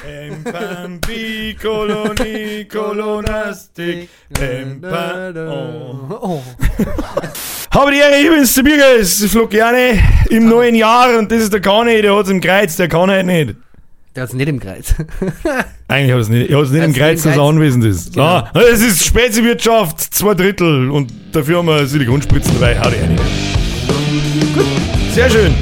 Pam, pam. Pam, pam, oh. Oh. Habe die Ehre, ich bin's, der Bürger, es flog gerne im neuen Jahr und das ist der Kane, der hat's im Kreuz, der kann halt nicht. Der hat's nicht im Kreuz. Eigentlich hat es nicht, hat's nicht im Kreuz, dass er anwesend ist. Genau. So, es ist Speziwirtschaft, zwei Drittel und dafür haben wir Silikonspritzen dabei. Hau die eine. Gut, sehr schön.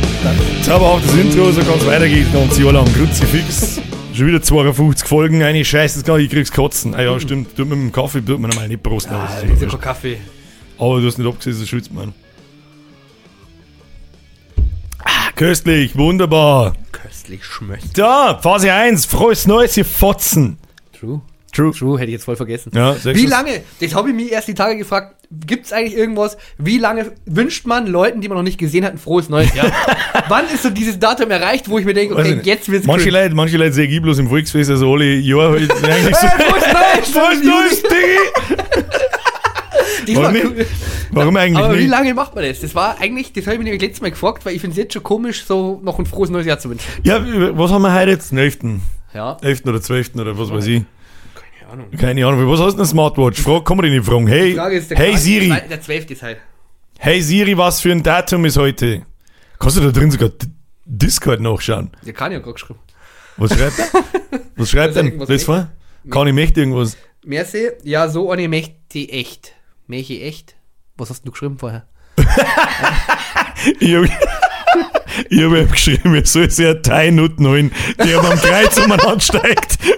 Zauberhaftes Intro, so kann's weitergehen. Ganz Jahr lang. Kruzifix. Schon wieder 52 Folgen, eine Scheiße, gar ich krieg's kotzen. Ah ja, stimmt, tut mit dem Kaffee tut man normal nicht prosten. aber das ist ja kein Kaffee. Aber du hast nicht abgesehen, das schützt man. Ah, köstlich, wunderbar. Köstlich schmeckt. Da, Phase 1, frohes Neues, ihr Fotzen. True. True. True, hätte ich jetzt voll vergessen. Ja, Wie lange, das habe ich mir erst die Tage gefragt, gibt es eigentlich irgendwas, wie lange wünscht man Leuten, die man noch nicht gesehen hat, ein frohes neues Jahr? Wann ist so dieses Datum erreicht, wo ich mir denke, Weiß okay, nicht. jetzt wird's Manche. Leute, manche Leute sehe ich bloß im Volksfest, also alle Jahre halt eigentlich so. Hey, frohes Neues! Frohes Neues, Diggi! Warum cool. nicht? Warum eigentlich Aber wie nicht? lange macht man das? Das war eigentlich, das habe ich mir nämlich letztes Mal gefragt, weil ich finde es jetzt schon komisch, so noch ein frohes neues Jahr zu wünschen. Ja, was haben wir heute jetzt? Den 11. Ja. 11. oder 12. oder was weiß ich. Keine Ahnung. Keine Ahnung. Was hast du denn Smartwatch? Frag, kann man dich nicht fragen. Hey, Die Frage ist, der hey Quatsch- Siri. Der 12. ist halt. Hey Siri, was für ein Datum ist heute? Kannst du da drin sogar D- Discord nachschauen? Der kann ja gerade geschrieben. Was schreibt er? Was schreibt er irgendwas Das vor? Kann ich möchte irgendwas? Merci, ja, so eine möchte echt. Möchte echt. Was hast du geschrieben vorher? Ich habe ich hab geschrieben, er soll sich eine Teilnutten holen, die er beim Kreuz umeinander steigt.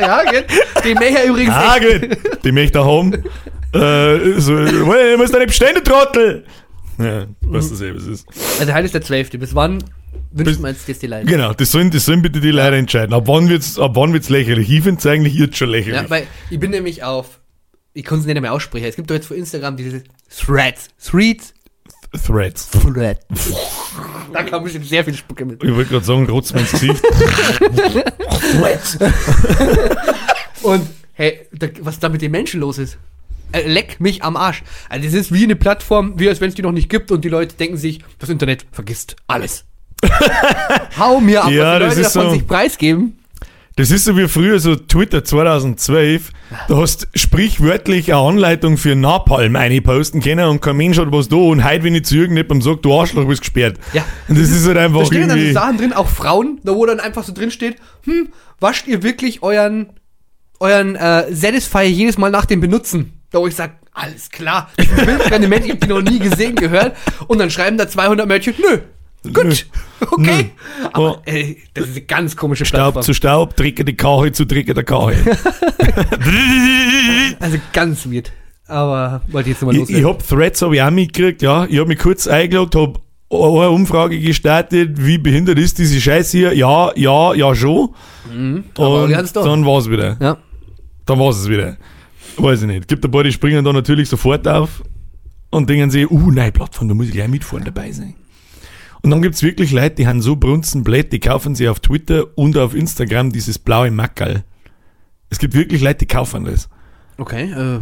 Ja, geht. Die möchte übrigens Ah, echt. gut. Die möchte er haben. Äh, so, "Well, du musst deine Bestände, Trottel! Ja, weißt du was es ist. Also heute ist der 12. Bis wann Bis- man jetzt das die Leute? Genau, das sollen, das sollen bitte die Leute entscheiden. Ab wann wird's, ab wann wird's lächerlich? Ich finde es eigentlich jetzt schon lächerlich. Ja, weil ich bin nämlich auf, ich kann es nicht mehr aussprechen. Es gibt doch jetzt für Instagram diese Threads. Threads? Threads. Thread. da kam bestimmt sehr viel Spucke mit. Ich wollte gerade sagen, rotz mir ins Gesicht. Und hey, da, was da mit den Menschen los ist. Äh, leck mich am Arsch. Also das ist wie eine Plattform, wie als wenn es die noch nicht gibt und die Leute denken sich, das Internet vergisst alles. Hau mir ab, Ja, was die das Leute ist davon so. sich preisgeben. Das ist so wie früher, so Twitter 2012. Du hast sprichwörtlich eine Anleitung für Napalm einposten können und kein Mensch hat was da. Und heute, wenn ich zu irgendjemandem sage, du Arschloch, bist gesperrt. Ja. Und das ist halt Da einfach stehen dann irgendwie. Sachen drin, auch Frauen, da wo dann einfach so drin steht, hm, wascht ihr wirklich euren, euren äh, Satisfier jedes Mal nach dem Benutzen? Da wo ich sag, alles klar, ich bin wildfremde Mensch, ich hab die noch nie gesehen, gehört. Und dann schreiben da 200 Mädchen, nö, gut, okay. Aber Oh. ey, das ist eine ganz komische Staub Plattform. zu Staub, Tricke die Kache zu Tricke der Kache. Also ganz weird. Aber wollte ich jetzt nochmal ich ich loswerden. hab Threads hab ich auch mitgekriegt, ja. Ich hab mich kurz eingeloggt, hab eine Umfrage gestartet, wie behindert ist diese Scheiße hier? Ja, ja, ja schon. Mhm. Und dann war's wieder. Ja. Dann war's es wieder. Weiß ich nicht. Gibt ein paar, die springen da natürlich sofort auf und denken sich, uh, neue Plattform, da muss ich gleich mitfahren dabei sein. Und dann gibt's wirklich Leute, die haben so brunzenblöd, die kaufen sich auf Twitter und auf Instagram dieses blaue Mackerl. Es gibt wirklich Leute, die kaufen das. Okay, äh,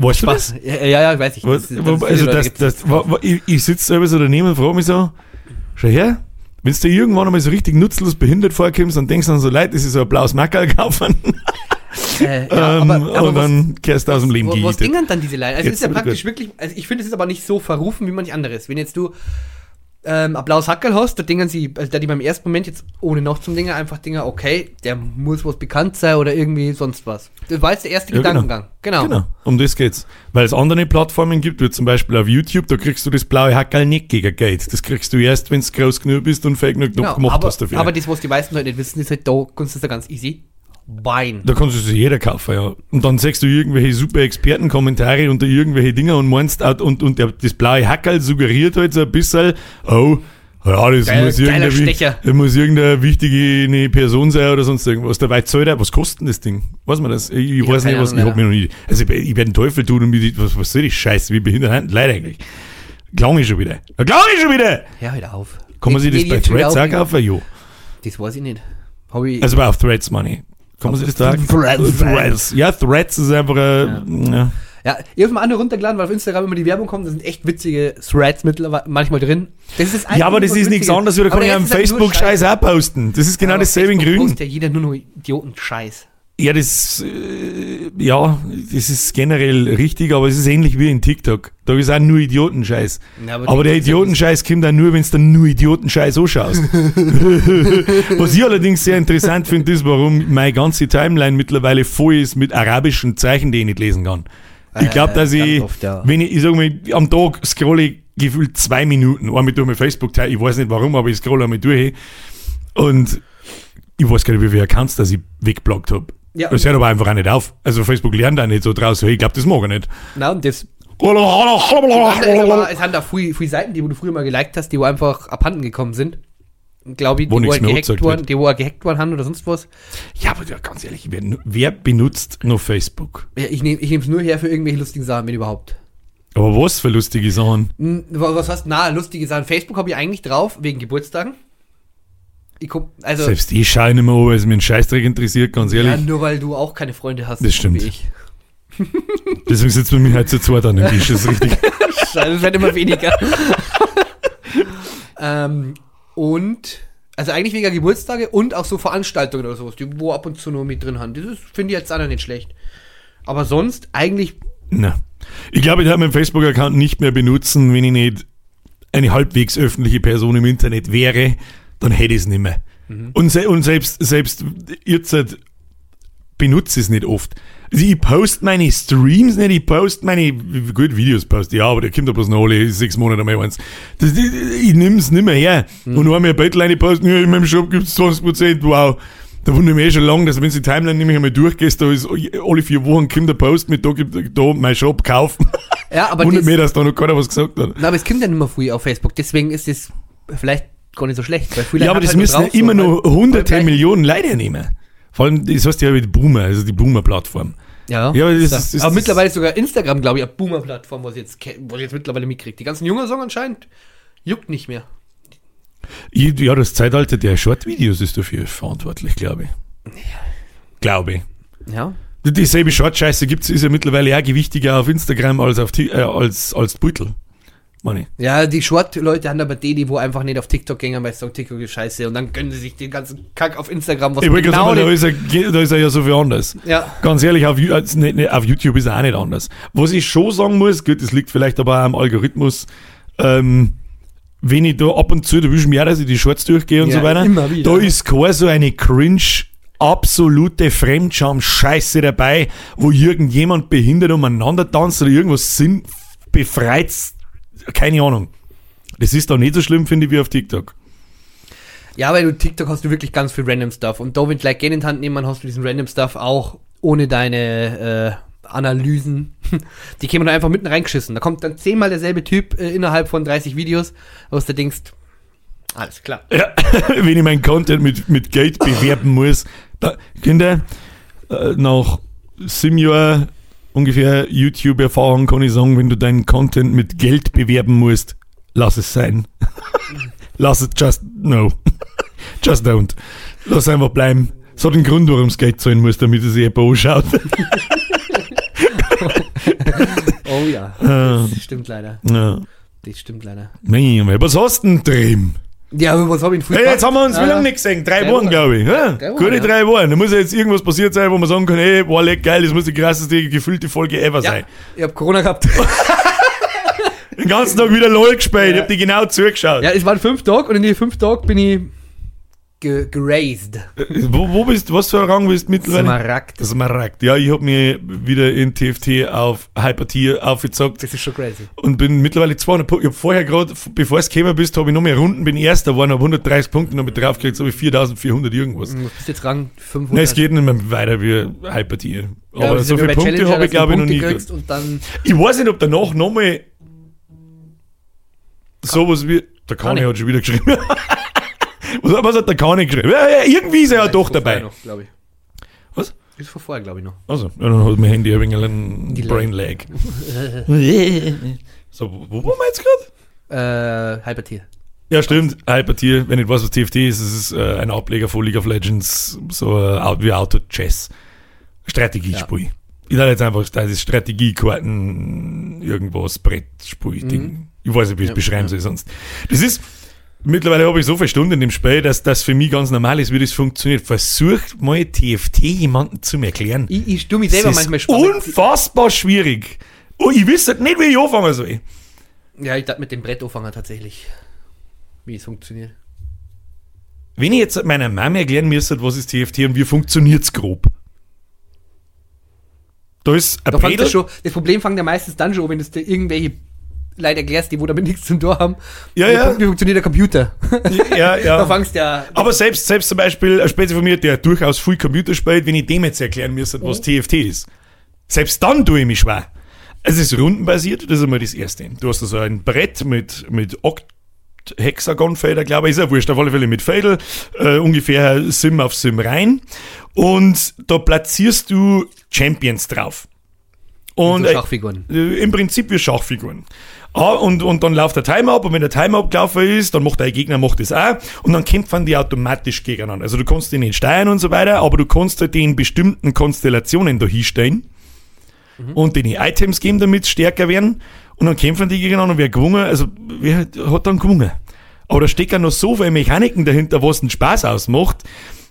Weißt du das? Ja, ja, ja, weiß ich. Was, Das- das- also das, das, ich, ich sitze selber so daneben und frage mich so, schau her, wenn du dir irgendwann einmal so richtig nutzlos behindert vorkommst, dann denkst du dann so, Leute, das ist so ein blaues Mackerl kaufen Äh, ja, ähm, aber, aber und was, dann kehrst du aus dem Leben Was gejietet. dingen dann diese Leute? Also Jetzt es ist ja praktisch wirklich, also ich finde es ist aber nicht so verrufen wie manch anderes. Wenn jetzt du ähm, ein blaues Hackerl hast, da dingen sie, also da die beim ersten Moment jetzt ohne noch zum Dinger einfach Dinger, okay, der muss was bekannt sein oder irgendwie sonst was. Das war jetzt der erste Ja, genau. Gedankengang. Genau. Genau, um das geht's. Weil es andere Plattformen gibt, wie zum Beispiel auf YouTube, da kriegst du das blaue Hackerl nicht gegen Geld. Das kriegst du erst, wenn du groß genug bist und fake genug Genau, gemacht aber, hast dafür. aber das, was die meisten Leute nicht wissen, ist halt, da kannst du es ja ganz easy Wein. da kannst du sich jeder kaufen, ja. Und dann sagst du irgendwelche super Expertenkommentare unter irgendwelche Dinger und meinst, und, und das blaue Hackerl suggeriert halt so ein bisschen, oh, ja, das Geil- muss, irgendeine, das muss irgendeine wichtige eine Person sein oder sonst irgendwas. Dabei zahlt er, was kostet denn das Ding? Weiß man das? Ich, ich weiß nicht, was, ich hab mir noch nie, also ich, ich werde den Teufel tun und mir was, was soll ich Scheiße, wie behindert? Leider eigentlich. Klang ich schon wieder. Klang ich schon wieder! Hör halt auf. Kann man sich das bei Threads auch kaufen? Ja. Das weiß ich nicht. Ich, Also bei auf Threads, Money. Kann man sich das da Threads. Threads. Ja, Threads ist einfach ein, ja. Ja, ich habe mal andere runtergeladen, weil auf Instagram immer die Werbung kommt, da sind echt witzige Threads mittlerweile manchmal drin. Das ist Ja, aber das ist nichts anderes, wie da kann ich am Facebook-Scheiß auch posten. Das ist genau dasselbe in Grün. Postet ja jeder nur noch Idioten-Scheiß. Ja, das, äh, ja, das ist generell richtig, aber es ist ähnlich wie in TikTok. Da ist auch nur Idiotenscheiß. Ja, aber, aber der Idiotenscheiß kommt dann nur, wenn du dann nur Idiotenscheiß anschaust. Was ich allerdings sehr interessant finde, ist, warum meine ganze Timeline mittlerweile voll ist mit arabischen Zeichen, die ich nicht lesen kann. Ich glaube, dass Äh, ich, oft, ja. wenn ich, ich sag mal, am Tag scrolle ich gefühlt zwei Minuten, einmal durch mein Facebook teil, ich weiß nicht warum, aber ich scrolle einmal durch und ich weiß gar nicht, wie viele Accounts, dass ich wegblockt habe. Ja. Das hört aber einfach auch nicht auf. Also Facebook lernt da nicht so draus. Ich glaube, das mag er nicht. Na, und das. Es haben da viele, viele Seiten, die wo du früher mal geliked hast, die wo einfach abhanden gekommen sind. Glaube ich, Wo die wo, nichts mehr gehackt worden, die wo gehackt worden haben oder sonst was. Ja, aber ganz ehrlich, wer, wer benutzt noch Facebook? Ja, ich nehme es nur her für irgendwelche lustigen Sachen, wenn überhaupt. Aber was für lustige Sachen? Wa- Was heißt, na, lustige Sachen. Facebook habe ich eigentlich drauf, wegen Geburtstagen. Also, Selbst ich schaue nicht mehr weil es mich einen Scheißdreck interessiert, ganz ja, ehrlich. nur weil du auch keine Freunde hast. Das stimmt. Wie ich. Deswegen sitzen wir mich halt zu zweit an dem Tisch, das ist richtig. Scheiße, es wird immer weniger. ähm, und, also eigentlich wegen Geburtstage und auch so Veranstaltungen oder sowas, die wo ab und zu nur mit drin haben. Das finde ich jetzt auch noch nicht schlecht. Aber sonst eigentlich, Na. Ich glaube, ich werde meinen Facebook-Account nicht mehr benutzen, wenn ich nicht eine halbwegs öffentliche Person im Internet wäre, dann hätte ich es nicht mehr. Und, se und selbst, selbst jetzt halt benutze ich es nicht oft. Also ich poste meine Streams nicht, ich poste meine, gut, Videos poste, ja, aber da kommt ja bloß noch alle sechs Monate mal eins. Das, ich ich nehme es nicht mehr her. Und nur einmal ein Beitel posten, ja, in meinem Shop gibt es 20%, wow. Da wundere ich mich eh schon lange, dass wenn du die Timeline nämlich einmal durchgehst, da ist alle vier Wochen kommt der Post mit, da gibt da mein Shop kaufen. ja, aber Wundert das, mich, dass da noch keiner was gesagt hat. na, aber es kommt ja nicht mehr früh auf Facebook, deswegen ist es vielleicht gar nicht so schlecht. Weil Ja, aber das halt nur müssen ja drauf, so immer halt- noch hunderte halt- Millionen Leute nehmen. Vor allem, das heißt ja wie die Boomer, also die Boomer-Plattform. Ja, Ja, aber das ja. ist- das aber mittlerweile ist sogar Instagram, glaube ich, eine Boomer-Plattform, was ich jetzt, was ich jetzt mittlerweile mitkriege. Die ganzen jungen Songs anscheinend juckt nicht mehr. Ja, das Zeitalter der Short-Videos ist dafür verantwortlich, glaube ich. Glaube ich. Ja. Die- Dieselbe Short-Scheiße gibt's, ist ja mittlerweile auch gewichtiger auf Instagram als auf äh, als, als Beutel. Ich. Ja, die Short-Leute haben aber die, die wo einfach nicht auf TikTok gehen, weil sie sagen, TikTok ist scheiße. Und dann gönnen sie sich den ganzen Kack auf Instagram, was Ich wollte genau da ist, er, da ist er ja so viel anders. Ja. Ganz ehrlich, auf, nicht, auf YouTube ist er auch nicht anders. Was ich schon sagen muss, gut, das liegt vielleicht aber auch am Algorithmus, ähm, wenn ich da ab und zu, da wünschen mir auch, dass ich die Shorts durchgehe und Ja, so weiter, da ist keine so eine cringe, absolute Fremdscham-Scheiße dabei, wo irgendjemand behindert umeinander tanzt oder irgendwas sinnbefreit, keine Ahnung. Das ist doch nicht so schlimm, finde ich, wie auf TikTok. Ja, weil du TikTok hast du wirklich ganz viel Random Stuff. Und da, wenn du gleich Geld in die Hand nehmen, hast du diesen Random Stuff auch ohne deine äh, Analysen. Die kämen dann einfach mitten reingeschissen. Da kommt dann zehnmal derselbe Typ äh, innerhalb von 30 Videos, wo du denkst, alles klar. Ja, wenn ich meinen Content mit, mit Geld bewerben muss. Da, Kinder, äh, nach sieben Jahren ungefähr YouTube-Erfahrung kann ich sagen, wenn du deinen Content mit Geld bewerben musst, lass es sein. lass es just, no. just don't. Lass einfach bleiben. Hat einen Grund, warum es Geld zahlen muss, damit es sich jemand anschaut. Oh ja, Ah, das stimmt leider. ja. Das stimmt leider. Nein, was hast du denn drin? Ja, aber was habe ich in Hey, jetzt haben wir uns wie Ja. lange nicht gesehen? Drei, Drei Wochen, glaube ich. Ja? Drei Wochen, Gute ja. drei Wochen. Da muss ja jetzt irgendwas passiert sein, wo man sagen kann, hey, war leck geil, das muss die krasseste gefüllte Folge ever Ja, sein. ich habe Corona gehabt. Den ganzen Tag wieder LOL gespielt, ich hab die genau zugeschaut. ja, es waren fünf Tage und in den fünf Tagen bin ich ge geraced. Äh, Wo, wo bist was für ein Rang bist du mittlerweile? Smaragd. Smaragd. Ja, ich hab mir wieder in TFT auf Hypertier aufgezockt Das ist schon crazy. und bin mittlerweile 200 Punkte. Ich hab vorher gerade, bevor es gekommen bist, habe ich noch mehr Runden, bin erster geworden, hab 130 Punkte noch mit draufgekriegt, so habe ich 4400 irgendwas. Du bist jetzt Rang 500. Nein, es geht nicht mehr weiter wie Hypertier. Aber so viele Punkte habe ich, glaube ich, noch nie kriegst Und dann Ich weiß nicht, ob danach nochmal sowas wie. Der Kani. hat schon wieder geschrieben. was, was hat der Kani geschrieben? Ja, ja, irgendwie ist er ja doch dabei. Noch, ich. Was? Ist von vorher, glaube ich, noch. Also, ja, dann hat mein Handy ein wenig einen Die Brain Lag. so, wo waren wir jetzt gerade? Äh, Hypertier. Ja, stimmt. Hypertier, wenn ich weiß, was TFT ist, es ist äh, ein Ableger von League of Legends, so äh, wie Auto-Chess. Strategiespiel. Ich dachte jetzt einfach, das ist Strategiekarten, irgendwas, Brettspiel-Ding. Ich weiß nicht, wie ich es Ja, beschreiben ja. soll sonst. Das ist, mittlerweile habe ich so viele Stunden dem Spiel, dass das für mich ganz normal ist, wie das funktioniert. Versucht mal TFT jemanden zu erklären. Ich, ich tu mich selber das manchmal spannend. unfassbar schwierig. Oh, ich wüsste nicht, wie ich anfangen soll. Ja, ich dachte mit dem Brett anfangen tatsächlich. Wie es funktioniert. Wenn ich jetzt meiner Mama erklären müsste, was ist TFT und wie funktioniert es grob. Da ist ein Da das, schon, das Problem fängt ja meistens dann schon, wenn du dir irgendwelche Leute erklärst, die wo damit nichts zu tun haben. Ja, wie, ja. Wie funktioniert der Computer? Ja, ja. da fängst du ja. Aber selbst, selbst zum Beispiel ein Spezi von mir, der durchaus viel Computer spielt, wenn ich dem jetzt erklären müsste, was TFT ist. Selbst dann tue ich mich schwer. Es ist rundenbasiert, das ist einmal das Erste. Du hast also ein Brett mit, mit Okt Hexagonfelder, glaube ich, ist ja wurscht, auf alle Fälle mit Fädel, äh, ungefähr Sim auf Sim rein. Und da platzierst du Champions drauf. Und so äh, Schachfiguren. äh, Im Prinzip wie Schachfiguren. Ah, und, und dann läuft der Timer ab und wenn der Timer abgelaufen ist, dann macht der Gegner macht das auch und dann kämpfen die automatisch gegeneinander. Also du kannst den nicht steuern und so weiter, aber du kannst halt den bestimmten Konstellationen da hinstellen und denen Items geben, damit sie stärker werden und dann kämpfen die gegeneinander und wer gewonnen, also wer hat dann gewonnen. Aber da steckt ja noch so viele Mechaniken dahinter, was den Spaß ausmacht,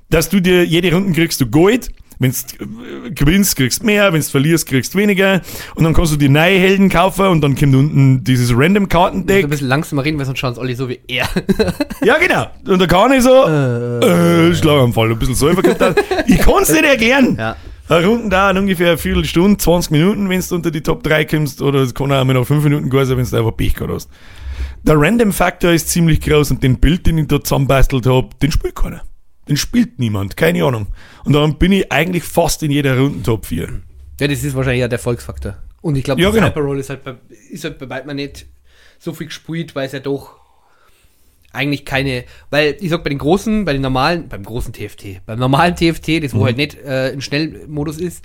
dass du dir jede Runde kriegst du Gold, wenn du gewinnst, kriegst mehr, wenn du verlierst, kriegst weniger und dann kannst du die neue Helden kaufen und dann kommt unten dieses Random Kartendeck. ein bisschen langsamer reden, weil sonst schauen es alle so wie er. Ja, genau. Und da kann ich so, äh, Schlaganfall, ein bisschen selber kommt da. Ich kann es nicht erklären. Ja. Runden dauern ungefähr eine Viertelstunde, 20 Minuten, wenn du unter die Top 3 kommst, oder es kann auch mal noch 5 Minuten gehen sein, wenn du einfach Pech gehabt hast. Der Random-Faktor ist ziemlich groß und den Bild, den ich da zusammenbastelt habe, den spielt keiner. Den spielt niemand, keine Ahnung. Und dann bin ich eigentlich fast in jeder Runde Top 4. Ja, das ist wahrscheinlich ja der Erfolgsfaktor. Und ich glaube, Ja, das genau. Hyperroll ist halt, bei, ist halt bei weitem nicht so viel gespielt, weil es ja doch eigentlich keine, weil ich sag bei den großen, bei den normalen, beim großen TFT, beim normalen TFT, das wo Mhm. halt nicht äh, ein Schnellmodus ist,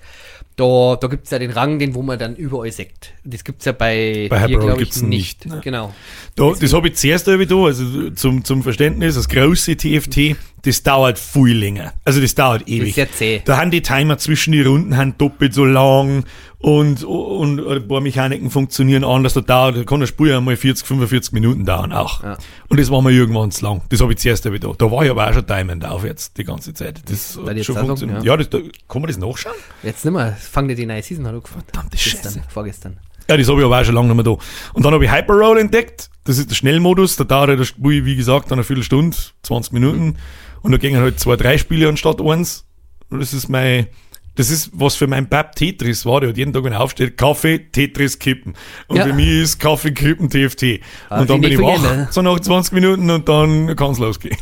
da, da gibt es ja den Rang, den wo man dann überall sagt. Das gibt es ja bei, Bei hier, Hyperroll gibt's nicht, ne? Genau. Da, das habe ich zuerst irgendwie da, also zum, zum Verständnis, das große TFT, das dauert viel länger. Also das dauert ewig. sehr zäh. Da haben die Timer zwischen die Runden haben doppelt so lang und, und ein paar Mechaniken funktionieren anders. Da dauert, da kann ein Spiel einmal 40, 45 Minuten dauern auch. Ja. Und das war mir irgendwann zu lang. Das habe ich zuerst da. Da war ich aber auch schon Diamond auf jetzt die ganze Zeit. Das Weil hat schon funktioniert. ja. Ja, das, da, kann man das nachschauen? Jetzt nicht mehr, fangt ihr die neue Season an angefangen. Verdammte Scheiße. Gestern, vorgestern. Ja, das habe ich aber auch schon lange nicht mehr da. Und dann habe ich Hyperroll entdeckt. Das ist der Schnellmodus. Da dauert das Spiel, wie gesagt, dann eine Viertelstunde, 20 Minuten. Und da gingen halt zwei, drei Spiele anstatt eins. Und das ist mein, das ist, was für mein Pap Tetris war. Der hat jeden Tag, wenn er aufsteht, Kaffee, Tetris, Kippen. Und Ja. für mich ist Kaffee, Kippen, TFT. Ah, und dann bin ich wach, vergessen. so nach 20 Minuten und dann kann es losgehen.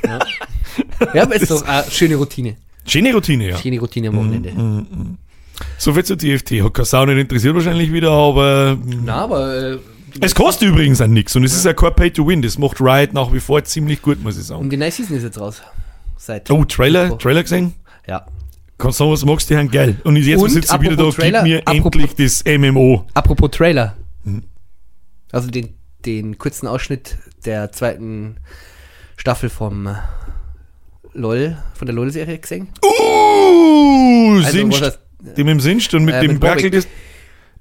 Ja, aber ist doch eine schöne Routine. Schöne Routine, ja. Schöne Routine am Wochenende. So viel zu TFT. Hat keine Sau nicht interessiert wahrscheinlich wieder, aber mm, Na, aber äh, Es kostet übrigens auch nichts und es ist ja kein Pay-to-Win. Das macht Riot nach wie vor ziemlich gut, muss ich sagen. und die neue Season ist jetzt raus. Seit. Oh, Trailer, Trailer gesehen? Ja. Kannst sagen, was magst, die haben geil. Und jetzt Und sitze ich wieder da, Trailer, gib mir apropos- endlich das MMO. Apropos Trailer. Hm. Also den, den kurzen Ausschnitt der zweiten Staffel vom äh, LOL, von der LOL-Serie gesehen. Uh, Also, Sinst. Dem im Sinst und mit Äh, dem mit Brackelt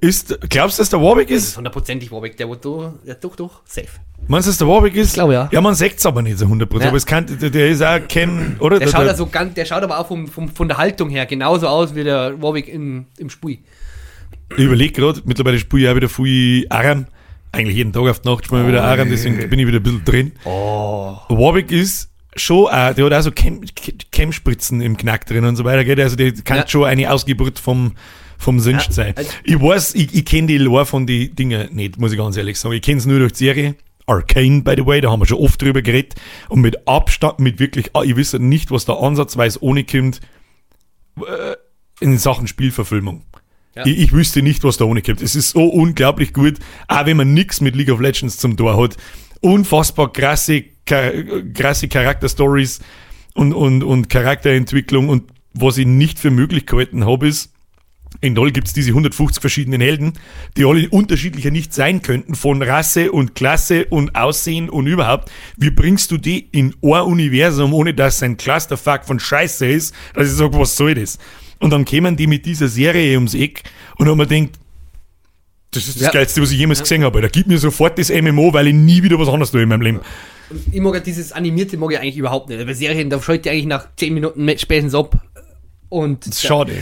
ist. Glaubst du, dass der Warwick ist hundertprozentig Warwick, der wird da, ja doch, doch, safe. Meinst du, dass der Warwick ist? Ich glaube, ja. Ja, man sagt es aber nicht so 100%. Ja. Aber es kann, der, der ist auch kein, oder? Der, schaut also ganz, der schaut aber auch vom, vom, von der Haltung her genauso aus wie der Warwick im, im Spiel. Ich überlege gerade, mittlerweile spiele ich auch wieder viel Aram. Eigentlich jeden Tag auf die Nacht spiele ich wieder Aram, deswegen bin ich wieder ein bisschen drin. Oh. Warwick ist schon, auch, der hat auch so Chem- Chemspritzen im Knack drin und so weiter, gell? Also der kann Ja. schon eine Ausgeburt vom, vom Ja, sein. also- Ich weiß, ich, ich kenne die Lore von den Dingen nicht, muss ich ganz ehrlich sagen. Ich kenne es nur durch die Serie. Arcane, by the way, da haben wir schon oft drüber geredet. Und mit Abstand, mit wirklich, ah, ich weiß nicht, was da ansatzweise ohne kommt, äh, in Sachen Spielverfilmung. Ja. Ich, ich wüsste nicht, was da ohne kommt. Es ist so unglaublich gut, auch wenn man nichts mit League of Legends zum Tor hat. Unfassbar krasse, krasse Charakterstories und, und, und Charakterentwicklung. Und was ich nicht für möglich gehalten habe, ist, in LoL gibt's diese 150 verschiedenen Helden, die alle unterschiedlicher nicht sein könnten, von Rasse und Klasse und Aussehen und überhaupt. Wie bringst du die in ein Universum, ohne dass es ein Clusterfuck von Scheiße ist, dass ich sage, was soll das? Und dann kämen die mit dieser Serie ums Eck und haben mir denkt, das ist das Ja. Geilste, was ich jemals gesehen habe. Da gib mir sofort das MMO, weil ich nie wieder was anderes tue in meinem Leben. Und ich mag ja dieses animierte mag ich eigentlich überhaupt nicht. Bei Serien, da schaut die eigentlich nach 10 Minuten mit- spätestens ab. Und Das ist schade. Und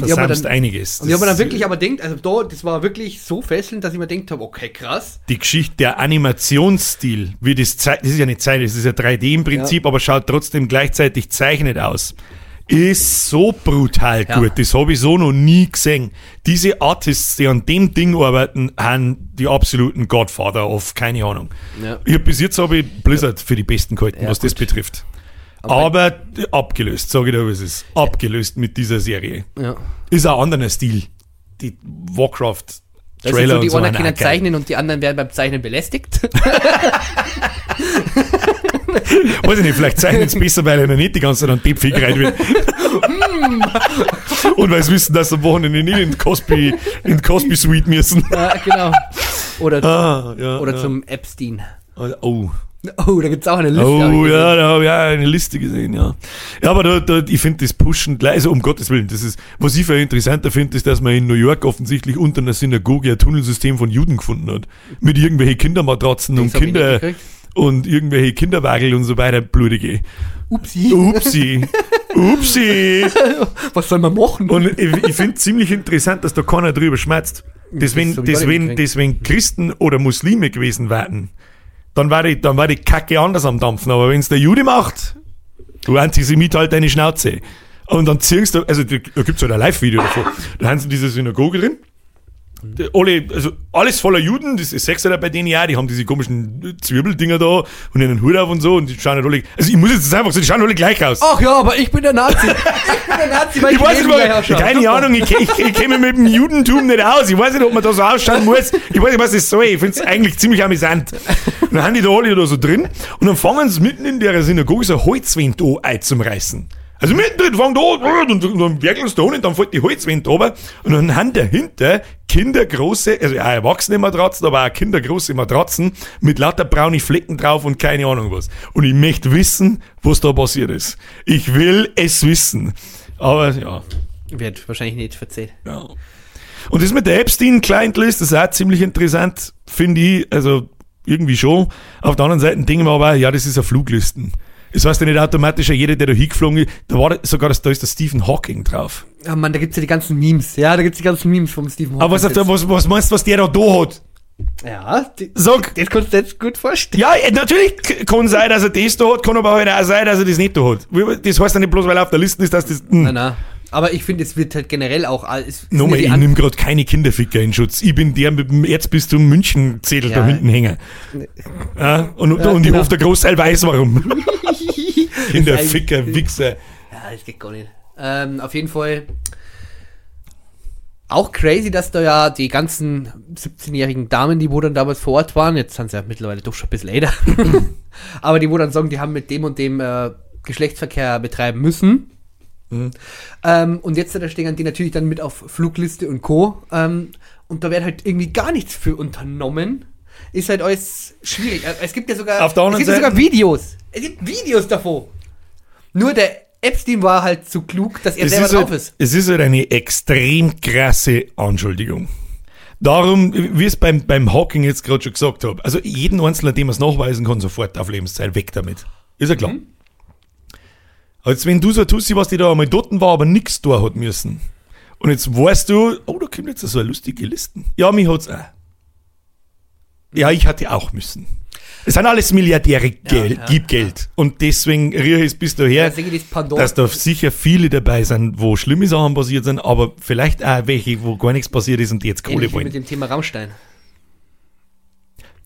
Versamst dann- einiges. Und ich habe mir Das- dann wirklich aber denkt, also da, das war wirklich so fesselnd, dass ich mir denkt habe, okay, krass. die Geschichte, der Animationsstil, wie das das ist ja nicht Zeit, das ist ja 3D im Prinzip, aber schaut trotzdem gleichzeitig zeichnet aus. Ist so brutal Ja. gut. Das habe ich so noch nie gesehen. Diese Artists, die an dem Ding arbeiten, haben die absoluten Godfather of, keine Ahnung. Ja. Ich bis jetzt habe ich Blizzard für die Besten gehalten, Ja, was das gut. betrifft. Aber- Aber, abgelöst, sage ich dir, was es ist. Abgelöst mit dieser Serie. Ja. Ist ein anderer Stil. Die Warcraft Das Trailer so, die so einen haben können zeichnen und die anderen werden beim Zeichnen belästigt. Weiß ich nicht, vielleicht zeichnen sie besser, weil er nicht die ganze Zeit an Tipp gereiht wird. Und weil sie wissen, dass sie am Wochenende nicht in Cosby, in Cosby Suite müssen. ja, genau. Oder, Ah, ja. oder ja. zum Epstein. Oh. Oh, da gibt's auch eine Liste. Oh, ja, da habe ich auch eine Liste gesehen, ja. Ja, aber da, da, ich finde das Pushen also um Gottes Willen, das ist, was ich viel interessanter finde, ist, dass man in New York offensichtlich unter einer Synagoge ein Tunnelsystem von Juden gefunden hat. Mit irgendwelchen Kindermatratzen und Das nicht Kinder, und irgendwelche Kinderwagel und so weiter, blutige. Upsi. Upsi. Upsi. Was soll man machen? Und ich, ich finde ziemlich interessant, dass da keiner drüber schmerzt. Mitgekriegt. das, wenn Christen oder Muslime gewesen wären, dann war die, dann war die Kacke anders am Dampfen. Aber wenn es der Jude macht, du Antisemit halt deine Schnauze. Und dann ziehst du, also da gibt's halt ein Live-Video davon. Da haben sie diese Synagoge drin. Alle, also alles voller Juden, das ist Sechser bei denen ja, die haben diese komischen Zwirbeldinger da und einen Hut auf und so und die schauen halt alle, also ich muss jetzt einfach so, die schauen alle gleich aus. Ach ja, aber ich bin der Nazi. Ich bin der Nazi, weil Ich weiß nicht, gleich ausschaue. keine Super. Ahnung, ich, ich, ich mich mit dem Judentum nicht aus. Ich weiß nicht, ob man da so ausschauen muss. Ich weiß nicht, was das soll. Ich finde es eigentlich ziemlich amüsant. Und dann haben die da alle da so drin und dann fangen sie mitten in der Synagoge so ein Holzwand da einzureißen. Also mittendrin fangen da an und, und dann werkeln sie da unten und dann fällt die Holzwand runter und dann haben dahinter kindergroße, also auch erwachsene Matratzen, aber auch kindergroße Matratzen mit lauter braune Flecken drauf und keine Ahnung was. Und ich möchte wissen, was da passiert ist. Ich will es wissen. Aber ja, Wird wahrscheinlich nicht verzählt. ja. Und das mit der Epstein-Client-List, das ist auch ziemlich interessant, finde ich. Also irgendwie schon. Auf der anderen Seite denken wir aber, ja, das ist eine Fluglisten. Das heißt ja nicht automatisch, jeder, der da hingeflogen ist, da war sogar, das, da ist der Stephen Hawking drauf. Ja, Mann, da gibt's ja die ganzen Memes. Ja, da gibt's die ganzen Memes vom Stephen Aber was, Hawking. was, was meinst du, was der da da hat? Ja, die, Sag, das kannst du jetzt gut vorstellen. ja, eh, natürlich kann sein, dass er das da hat, kann aber halt auch sein, dass er das nicht da hat. Das heißt ja nicht bloß, weil er auf der Liste ist, dass das, hm. Na, na. Aber ich finde, es wird halt generell auch alles. Nochmal, ich nehme gerade keine Kinderficker in Schutz. Ich bin der mit dem Erzbistum München-Zettel Ja. da hinten hängen. Ja, und, Ja, und ich genau. hoffe, der Großteil weiß warum. Kinderficker, Wichser. Ja, das geht gar nicht. Ähm, auf jeden Fall auch crazy, dass da ja die ganzen 17-jährigen Damen, die wo dann damals vor Ort waren, jetzt sind sie ja mittlerweile doch schon ein bisschen älter, aber die wo dann sagen, die haben mit dem und dem äh, Geschlechtsverkehr betreiben müssen. Ähm, und jetzt da stehen die natürlich dann mit auf Flugliste und Co. Ähm, und da wird halt irgendwie gar nichts für unternommen. Ist halt alles schwierig. Äh, Es gibt ja sogar, Auf der anderen es gibt ja sogar Videos. Es gibt Videos davon. Nur der Epstein war halt zu klug, dass er Es selber ist, drauf halt, ist. es ist halt eine extrem krasse Anschuldigung. Darum, wie es beim, beim Hawking jetzt gerade schon gesagt habe, also jeden Einzelnen, dem man es nachweisen kann, sofort auf Lebenszeit, weg damit. Ist ja klar. Mhm. Als wenn du so tust, was die da einmal dort war, aber nichts da hat müssen. Und jetzt weißt du, oh, da kommt jetzt so eine lustige Listen. Ja, mich hat's auch. Ja, ich hatte auch müssen. Es sind alles Milliardäre, Geld, ja, gib Geld. Und deswegen rühre ich es bis daher, Ja, dass da sicher viele dabei sind, wo schlimme Sachen passiert sind, aber vielleicht auch welche, wo gar nichts passiert ist und die jetzt Kohle Ähnlich wollen. mit dem Thema Rammstein.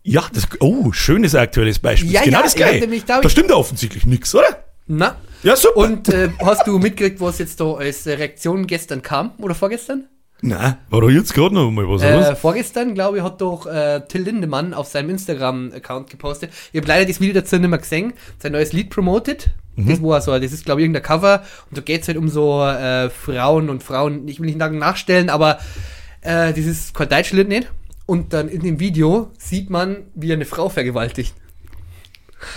Ja, das, oh, schönes aktuelles Beispiel. Ja, genau ja, das gleiche. da- Da stimmt ja offensichtlich nichts, oder? Na? Ja, super. Und äh, hast du mitgekriegt, was jetzt da als Reaktion gestern kam? Oder vorgestern? Na, war da jetzt gerade noch mal was Äh, vorgestern, glaube ich, hat doch äh, Till Lindemann auf seinem Instagram-Account gepostet. Ich habe leider das Video dazu nicht mehr gesehen. Sein neues Lied promoted. Mhm. Das, wo er so, das ist, glaube ich, irgendein Cover. Und da geht es halt um so äh, Frauen und Frauen, ich will nicht sagen nachstellen, aber äh, dieses kein deutsches Lied nicht. Und dann in dem Video sieht man, wie eine Frau vergewaltigt.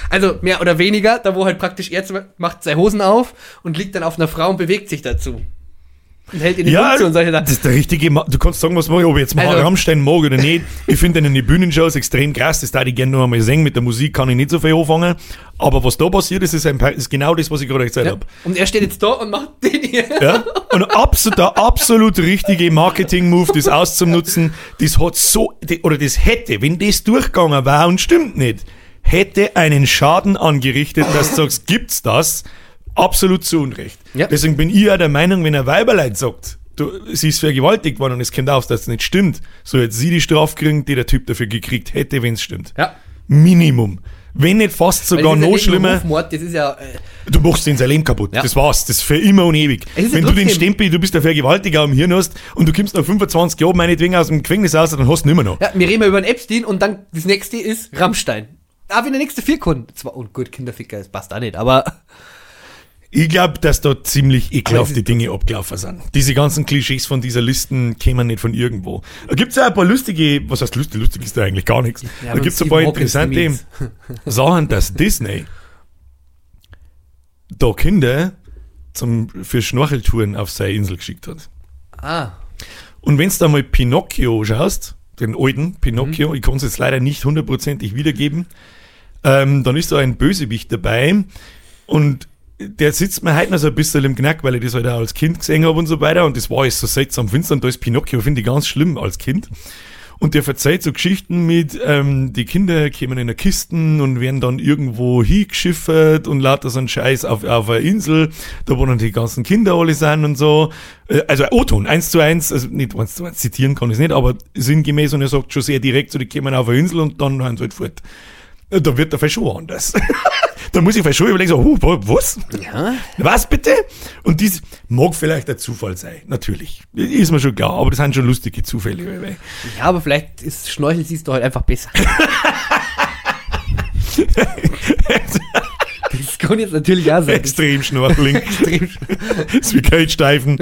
Also mehr oder weniger, da wo halt praktisch er macht seine Hosen auf und liegt dann auf einer Frau und bewegt sich dazu. und hält in die Ja, Mund und solche das Sachen. ist der richtige Ma Du kannst sagen, was mag, ob ich jetzt mal Also- Rammstein mag oder nicht. Ich finde in den Bühnenshows extrem krass. Das da ich gerne noch einmal singen. Mit der Musik kann ich nicht so viel anfangen. Aber was da passiert ist, ist, ein, ist genau das, was ich gerade erzählt Ja. habe. Und er steht jetzt da und macht den hier. Ja? Und absolut, der absolut richtige Marketing-Move, das auszunutzen, das hat so, oder das hätte, wenn das durchgegangen war und stimmt nicht, hätte einen Schaden angerichtet, dass du sagst, gibt's das? Absolut zu Unrecht. Ja. Deswegen bin ich ja der Meinung, wenn ein Weiberleid sagt, du, sie ist vergewaltigt worden und es kommt auf, dass es nicht stimmt, so jetzt sie die Strafe kriegen, die der Typ dafür gekriegt hätte, wenn es stimmt. Ja. Minimum. Wenn nicht fast sogar ist ja noch schlimmer. Rufmord, das ist ja. Äh, Du machst ihn sein Leben kaputt. Ja. Das war's. Das für immer und ewig. Ist ja Wenn du den Stempel, du bist der Vergewaltiger am Hirn hast und du kommst nach 25 Jahren meinetwegen aus dem Gefängnis raus, dann hast du ihn immer noch. ja, wir reden mal über den Epstein und dann das nächste ist Rammstein. Ah, wie der nächste Vierkunden. Zwar, und gut, Kinderficker, das passt auch nicht, aber. Ich glaube, dass da ziemlich es ekelhafte Dinge abgelaufen sind. Diese ganzen Klischees von dieser Listen kämen nicht von irgendwo. Da gibt's ja ein paar lustige, was heißt lustig? Lustig ist da eigentlich gar nichts. da aber gibt's ein paar interessante. Sachen, dass Disney da Kinder zum, für Schnorcheltouren auf seine Insel geschickt hat. Ah. Und wenn du da mal Pinocchio schaust, den alten Pinocchio, ich kann es jetzt leider nicht hundertprozentig wiedergeben, ähm, dann ist da ein Bösewicht dabei und der sitzt mir heute noch so ein bisschen im Knack, weil ich das halt auch als Kind gesehen habe und so weiter und das war alles so seltsam finster und da ist Pinocchio, finde ich ganz schlimm als Kind. Und der verzeiht so Geschichten mit, ähm, die Kinder kommen in der Kisten und werden dann irgendwo hingeschiffert und lauter so ein Scheiß auf, auf einer Insel, da wo dann die ganzen Kinder alle sind und so. Äh, Also O-Ton, eins zu eins, also nicht eins zu eins zitieren kann ich nicht, aber sinngemäß und er sagt schon sehr direkt, so die kommen auf eine Insel und dann haben sie halt fort. Äh, Da wird der vielleicht schon anders. da muss ich vielleicht schon überlegen, so, huh, wa- was? Ja. Was bitte? Und dies mag vielleicht ein Zufall sein, natürlich. Ist mir schon klar, aber das sind schon lustige Zufälle. Ja, aber vielleicht ist Schnorchel siehst du halt einfach besser. das kann jetzt natürlich auch sein. Extrem Schnorcheling. Extrem. das ist wie Cage-Diven.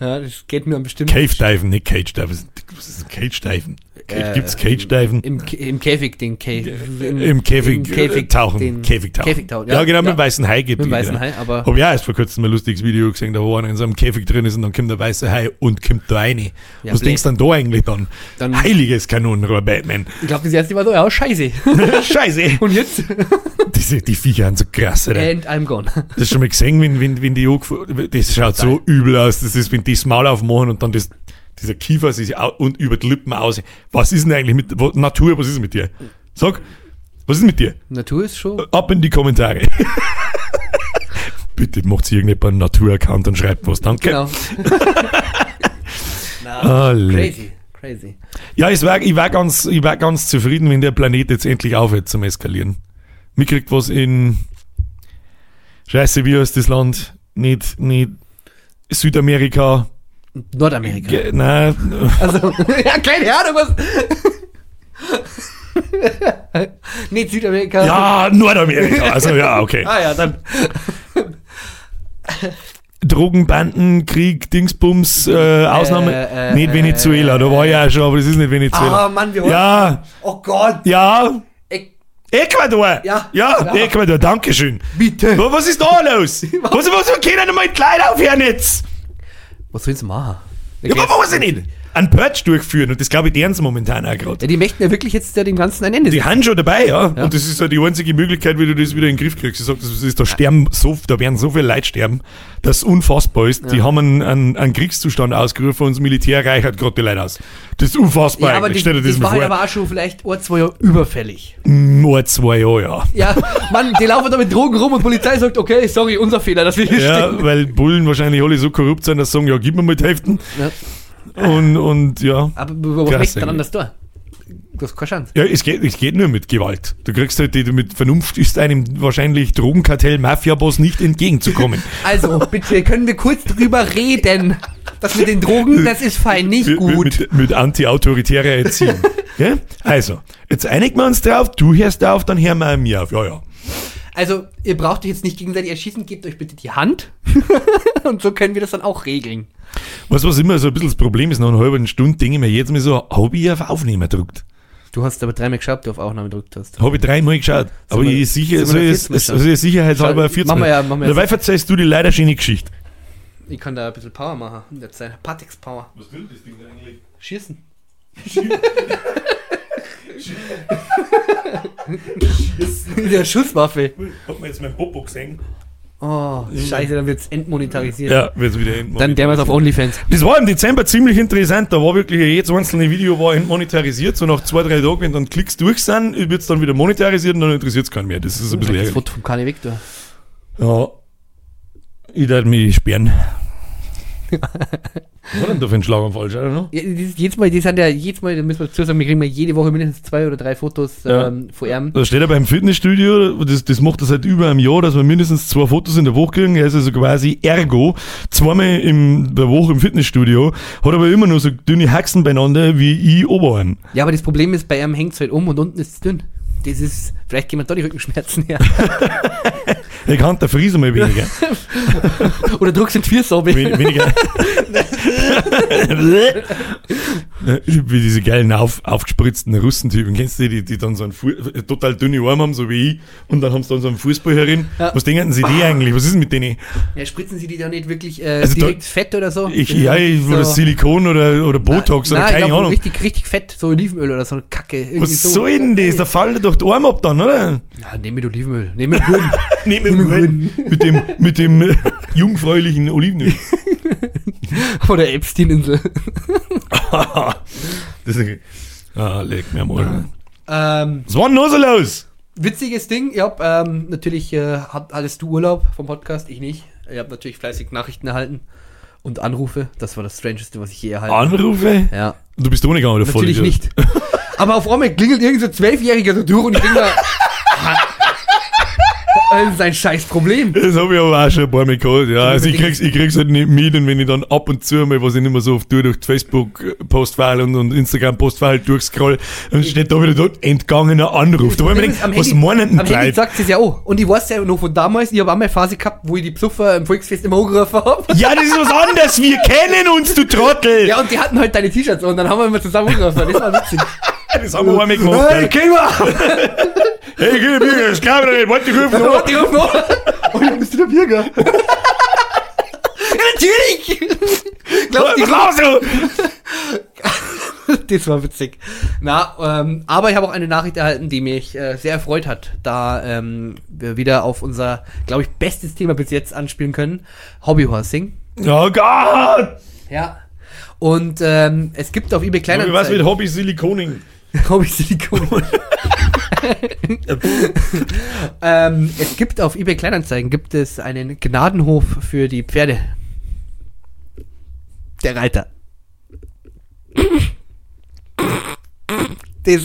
Ja, das geht mir am bestimmten. Cave-Diven, nicht Cage-Diven. Was ist ein Cage-Diven? Äh, Gibt's Cage-Diven? Im, K- Im Käfig, den Käfig. Im Käfig, im Käfig tauchen. Den Käfig tauchen. Käfig tauchen. Ja, genau, mit dem weißen Hai gibt Mit dem weißen wieder. Hai, aber- Hab ich auch erst vor kurzem ein lustiges Video gesehen, da wo einer in so einem Käfig drin ist und dann kommt der weiße Hai und kommt da rein. Ja, Was blöd. denkst du dann da eigentlich dann? Dann- Heiliges Kanonenrohr, Batman. Ich glaube, das erste Mal so, ja, scheiße. Scheiße. Und jetzt? Diese, die Viecher sind so krass, oder? And I'm gone. Das schon mal gesehen, wenn, wenn, wenn die angef- Das schaut so übel aus. Das ist, wenn die das Maul aufmachen und dann das, dieser Kiefer sich und über die Lippen aus. Was ist denn eigentlich mit wo, Natur? Was ist mit dir? Sag, was ist mit dir? Natur ist schon. Ab in die Kommentare. Bitte macht sich irgendjemand einen Natur-Account und schreibt was. Danke. Genau. Na, Alle. crazy. Crazy. Ja, ich war, ich, war ganz, ich war ganz zufrieden, wenn der Planet jetzt endlich aufhört zum Eskalieren. Mir kriegt was in. Scheiße, wie heißt das Land? Nicht, nicht Südamerika. Nordamerika. Ge nein, Also, ja, keine Ahnung, was. Nicht Südamerika. ja, Nordamerika. Also ja, okay. Ah ja, dann. Drogenbanden, Krieg, Dingsbums, äh, Ausnahme. äh, nicht Venezuela, da war ich auch schon, aber das ist nicht Venezuela. Ah, Mann, wir ja, Oh Gott. ja, Ecuador. Ja. ja, Ja. Ecuador, Dankeschön. bitte. Was ist da los? was, was, wir können mal Leute aufhören jetzt. Was sollen sie machen? Ja, aber was nicht? Ein Purge durchführen und das glaube ich, deren sie momentan auch gerade. Ja, die möchten ja wirklich jetzt ja dem Ganzen ein Ende Die haben schon dabei, ja. Ja. Und das ist ja die einzige Möglichkeit, wie du das wieder in den Griff kriegst. Ich sag, das ist, da sterben so, da werden so viele Leute sterben, dass es unfassbar ist. Die haben einen, einen, einen Kriegszustand ausgerufen und das Militär reichert gerade die Leute aus. Das ist unfassbar. Ja, aber die, das, das, war mal vor. aber auch schon vielleicht ein, zwei Jahre überfällig. Nur zwei Jahre, ja. Ja, Mann, die laufen da mit Drogen rum und Polizei sagt, okay, sorry, unser Fehler, dass wir hier Ja, stehen. weil Bullen wahrscheinlich alle so korrupt sind, dass sie sagen, ja, gib mir mal die Hälften. Ja. Und, und ja. Aber was Krass dann anders da? Du hast keine Chance. Ja, es geht, es geht nur mit Gewalt. Du kriegst halt, die, mit Vernunft ist einem wahrscheinlich Drogenkartell, Mafia-Boss nicht entgegenzukommen. Also, bitte, können wir kurz drüber reden? Das mit den Drogen, das ist fein, nicht Mit- gut. Mit, mit anti-autoritärer Erziehung. ja? Also, jetzt einigen wir uns drauf, du hörst auf, dann hören wir mir auf. Ja, ja. Also, ihr braucht euch jetzt nicht gegenseitig erschießen, gebt euch bitte die Hand. und so können wir das dann auch regeln. Was, was immer so ein bisschen das Problem ist, nach einer halben Stunde denke ich mir jetzt mal so, habe ich auf Aufnehmen gedrückt? Du hast aber dreimal geschaut, du auf Aufnahme gedrückt hast. Habe ich dreimal geschaut. Aber wir- ich sicher, so ist, 14 Mal also sicherheitshalber Schau, 14 machen wir ja- machen wir ja- Dabei verzeihst du die leider schöne Geschichte. Ich kann da ein bisschen Power machen in der Zeit. Patex Power. Was will das Ding eigentlich? Schießen. der Schusswaffe. Hat man jetzt mein Popo gesehen? Oh, scheiße, dann wird's entmonetarisiert. Ja, wird's wieder entmonetarisiert. Dann der wir auf OnlyFans. Das war im Dezember ziemlich interessant. Da war wirklich jedes einzelne Video war entmonetarisiert. So nach zwei, drei Tagen, wenn dann Klicks durch sind, wird's dann wieder monetarisiert und dann interessiert's keinen mehr. Das ist ein bisschen Das ärgerlich. Foto vom Kanye Victor. Ja. Ich darf mich sperren. Was war denn da für ein Schlaganfall, oder noch? Ja, jedes Mal, die sind ja jedes Mal, da müssen wir dazu sagen, wir kriegen ja jede Woche mindestens zwei oder drei Fotos Ja. ähm, von ihm. Da steht er beim Fitnessstudio, das, das macht er seit über einem Jahr, dass wir mindestens zwei Fotos in der Woche kriegen. Er ist also quasi ergo zweimal in der Woche im Fitnessstudio, hat aber immer nur so dünne Haxen beieinander wie ich Oberarm. Ja, aber das Problem ist, bei ihm hängt es halt um und unten ist es dünn. Das ist, vielleicht gehen wir da die Rückenschmerzen her. Er kann der Fries mal weniger. oder druckst in die Füße Wen weniger. wie diese geilen auf, aufgespritzten Russentypen. Kennst du die, die, dann so einen Fu total dünne Arme haben, so wie ich, und dann haben sie dann so einen Fußball herin? Ja. Was denken sie die eigentlich? Was ist denn mit denen? Ja, spritzen sie die da nicht wirklich äh, Also da- direkt fett oder so? Ich, ja, ich, oder Silikon oder, oder Botox oder Nein, ich keine glaub, Ahnung. Richtig, richtig fett, so Olivenöl oder so eine Kacke. Was so. soll denn das? Da fallen doch die Arme ab dann, oder? Ja, nehm mit Olivenöl. Nehm mit Grün. Nee, mit, mit, mit dem, mit dem äh, jungfräulichen Olivenöl. oder Epstein-Insel. das ist, ah, leg mir mal. ähm, Was war denn noch so los? witziges Ding. Ich hab, ähm, natürlich äh, hat, hattest du Urlaub vom Podcast, ich nicht. Ich habe natürlich fleißig Nachrichten erhalten und Anrufe. Das war das Strangeste, was ich je erhalten habe. Anrufe? Ja, Du bist ohne gegangen, oder voll? natürlich nicht. Aber auf einmal klingelt irgend so ein Zwölfjähriger so durch und ich denke mir, das ist ein scheiß Problem. Das habe ich aber auch schon ein paar Mal gehabt. Ja, also ich krieg's, ich krieg's halt nicht mit und wenn ich dann ab und zu mal, was ich nicht mehr so oft tue, durch Facebook-Postfile und, und Instagram-Postfile durchscroll, dann steht da wieder dort entgangener Anruf. Da wollen wir denken, was meinen denn am Handy sagt es ja auch. Und ich weiß ja noch von damals, ich habe auch mal eine Phase gehabt, wo ich die Psuffer im Volksfest immer angerufen habe. Ja, das ist was anderes. Wir kennen uns, du Trottel. Ja, und die hatten halt deine T-Shirts und dann haben wir immer zusammen angerufen. Das war witzig. Das haben wir einmal gemacht. Hey, geh mal! Hey, geh der Bürger, das glaube ich nicht. Warte, ich rufe noch. Warte, ich ruf noch. Oh, ja, bist du der Bürger? ja, natürlich! Glaub, die Was du? Das war witzig. Na, ähm, aber ich habe auch eine Nachricht erhalten, die mich äh, sehr erfreut hat, da ähm, wir wieder auf unser, glaube ich, bestes Thema bis jetzt anspielen können. Hobbyhorsing. Oh Gott! Ja. Und ähm, es gibt auf eBay Was mit. Hobby Silikoning? Hobby-Silikon. ähm, es gibt auf eBay Kleinanzeigen gibt es einen Gnadenhof für die Pferde. Der Reiter. Das,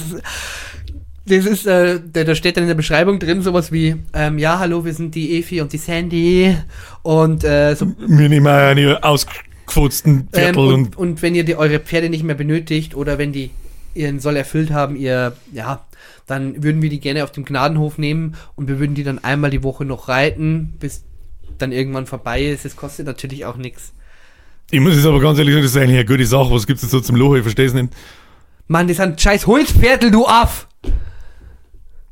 das ist, äh, da, da steht dann in der Beschreibung drin sowas wie, ähm, ja, hallo, wir sind die Efi und die Sandy und äh, so Wir nehmen eine ausgefutzten ähm, Viertel und, und, und wenn ihr die, eure Pferde nicht mehr benötigt oder wenn die ihren Soll erfüllt haben, ihr, ja, dann würden wir die gerne auf dem Gnadenhof nehmen und wir würden die dann einmal die Woche noch reiten, bis dann irgendwann vorbei ist. Es kostet natürlich auch nichts. ich muss jetzt aber ganz ehrlich sagen, das ist eigentlich eine gute Sache. Was gibt's jetzt so zum Loch? Ich verstehe es nicht. Mann, das sind scheiß Holzpferdel, du Aff!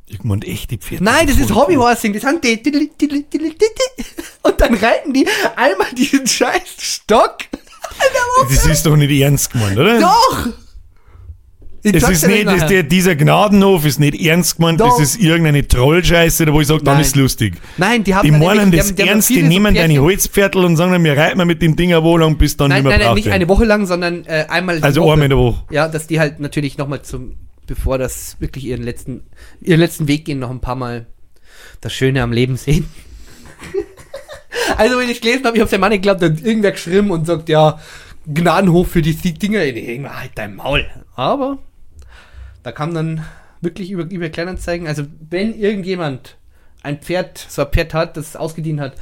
Ich meine echte Pferde. Nein, das ist Hobbyhorsing, das sind die, die, die, die, die, die, die. Und dann reiten die einmal diesen scheiß Stock. Das ist doch nicht ernst gemeint, oder? Doch! Ich Es ist nicht, das, der, dieser Gnadenhof ist nicht ernst gemeint, Doch. das ist irgendeine Trollscheiße, wo ich sage, dann ist lustig. Nein, die haben Die meinen nämlich- das die haben- die ernst, die viele so nehmen deine Holzpferdl und sagen dann, wir reiten mal mit dem Ding eine Woche lang, bis dann Nein, nicht mehr nein, nicht eine Woche lang, sondern äh, einmal die Also Woche. einmal in der Woche. Ja, dass die halt natürlich nochmal zum, bevor das wirklich ihren letzten, ihren letzten Weg gehen, noch ein paar Mal das Schöne am Leben sehen. also, wenn ich gelesen habe, ich hab's ja mal nicht geglaubt, dann irgendwer geschrieben und sagt, ja, Gnadenhof für die Dinger. Halt dein Maul. Aber da kam dann wirklich über, über Kleinanzeigen, also wenn irgendjemand ein Pferd, so ein Pferd hat, das ausgedient hat,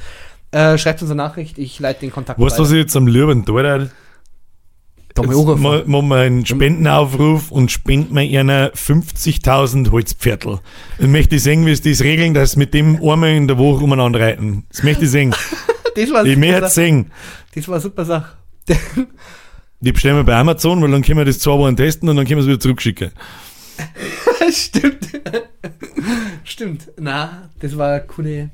äh, schreibt uns eine Nachricht, ich leite den Kontakt Weißt du, was ich jetzt am Löwen tue? Da mal Jetzt anrufen. ma- machen wir einen Spendenaufruf und spenden wir einer 50.000 Holzpferdl. Dann möchte ich sehen, wie sie das regeln, dass mit dem einmal in der Woche umeinander reiten. Das möchte ich sehen. Das war Ich möchte es sehen. Das war eine super Sache. Die bestellen wir bei Amazon, weil dann können wir das zwei Wochen testen und dann können wir es wieder zurückschicken. Stimmt. Stimmt. Na, das war eine coole.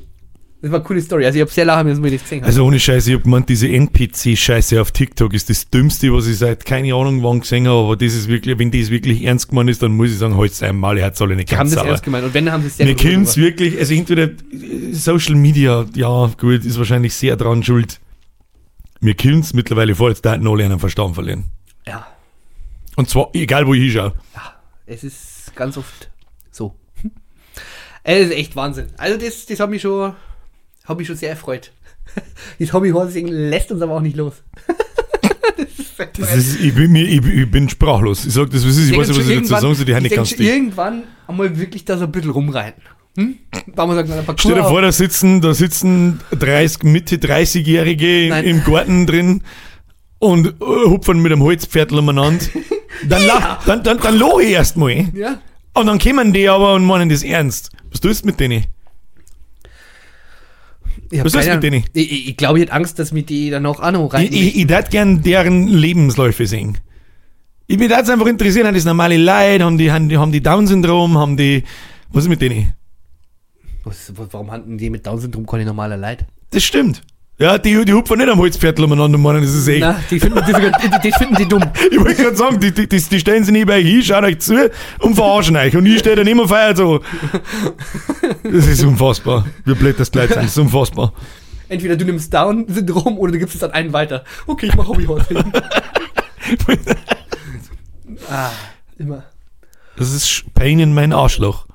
Das war eine coole Story. Also ich habe sehr lachen müssen, wenn ich das gesehen habe. Also ohne Scheiße, ich hab gemeint, diese NPC-Scheiße auf TikTok ist das Dümmste, was ich seit keine Ahnung wann gesehen habe, aber das ist wirklich, wenn das wirklich ernst gemeint ist, dann muss ich sagen, halt einmal, er hat alle nicht die haben ganz das sauer. ernst gemeint. Und wenn, haben sie es sehr Wir gut können es wirklich, also entweder äh, Social Media, ja gut, ist wahrscheinlich sehr dran schuld. Wir können es mittlerweile vor, jetzt da alle einen Verstand verlieren. Ja, Und zwar, egal wo ich hinschaue. Es ist ganz oft so. Es ist echt Wahnsinn. Also das, das hat mich schon, hat mich schon sehr erfreut. Das Hobbyhorsing lässt uns aber auch nicht los. das Das ist, ich, bin, ich, ich bin sprachlos. Ich sag das, was ist, ich weiß nicht, was ich dazu sagen soll, die schon dicht. irgendwann einmal wirklich da so ein bisschen rumreiten. Hm? Stell dir vor, da sitzen, da sitzen 30, Mitte 30-Jährige Nein. im Garten drin und äh, hupfen mit einem Holzpferdl umeinander. Dann, la, dann, dann, dann lache ich erstmal. Ja. Und dann kommen die aber und meinen das ernst. Was tust du mit denen? Ich, Was ist keine mit denen? Ich, ich, ich glaube, ich hätte Angst, dass mir die dann auch noch rein. Ich, ich, ich würde gern deren Lebensläufe sehen. Ich mich würde einfach interessieren, haben das normale Leute, haben die, haben die, haben die Down-Syndrom, haben die, was ist mit denen? Was, warum hatten die mit Down-Syndrom keine normale Leid? Das stimmt. Ja, die, die hupfen nicht am Holzpferdl umeinander meinen, das ist echt. Na, die finden die, die, die finden die dumm. Ich wollte gerade sagen, die, die, die, stellen sich nicht bei euch hin, schauen euch zu und verarschen euch. Und ich stehe dann immer feiert so. Das ist unfassbar. Wie blöd das gleich sind. Das ist unfassbar. Entweder du nimmst Down-Syndrom oder du gibst es an einen weiter. Okay, ich mach Hobbyhorsing. ah, immer. Das ist Pain in mein Arschloch.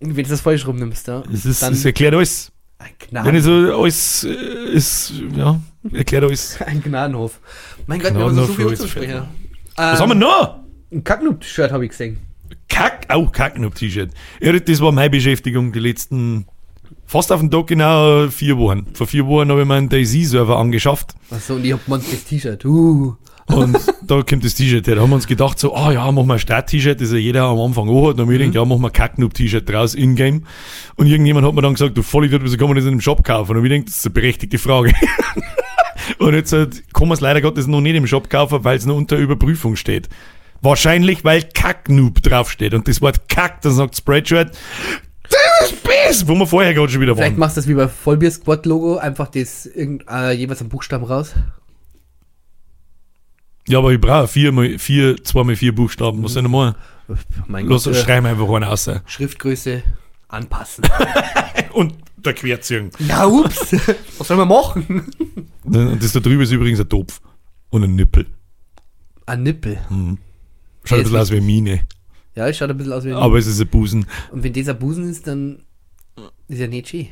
Wenn du das falsch rumnimmst, ja. Das, ist, dann das erklärt alles. Ein, Wenn ich Gnaden, so alles äh, ist, ja, erklärt alles. ein Gnadenhof. Mein Gott, wir haben so Gnadenhof viel zu uns. Was haben wir noch? Ein Kacknoob-Shirt habe ich gesehen. Kack, auch Kacknub-T-Shirt. Ja, das war meine Beschäftigung die letzten, fast auf den Tag genau vier Wochen. Vor vier Wochen habe ich meinen Daisy-Server angeschafft. Achso, und ich hab das T-Shirt. Uh. Und da kommt das T-Shirt her. Da haben wir uns gedacht, so, ah ja, machen wir ein Start-T-Shirt, das ja jeder am Anfang auch hat. Und wir denken, ja, machen wir ein Kacknoob-T-Shirt draus, in-game. Und irgendjemand hat mir dann gesagt, du Vollidiot, wieso kann man das in einem Shop kaufen? Und ich denke, das ist eine berechtigte Frage. und jetzt halt, kann man es leider Gottes noch nicht im Shop kaufen, weil es noch unter Überprüfung steht. Wahrscheinlich, weil Kacknoob draufsteht. Und das Wort Kack, dann sagt Spreadshirt, das ist Biss, wo wir vorher gerade schon wieder Vielleicht waren. machst du das wie bei Vollbier Squad Logo, einfach das irgend, äh, jeweils am Buchstaben raus. Ja, aber ich brauche vier, mal, vier, zwei mal vier Buchstaben. Was soll ich noch machen? Mein Los, Gott, schreiben einfach einen raus. Schriftgröße anpassen. Und der Querziehung. ja, ups. Was soll man machen? Und das da drüben ist übrigens ein Topf. Und ein Nippel. Ein Nippel. Schaut ein bisschen aus wie eine Mine. Ja, es schaut ein bisschen aus wie ein Aber es ist ein Busen. Und wenn dieser Busen ist, dann ist er nicht schön.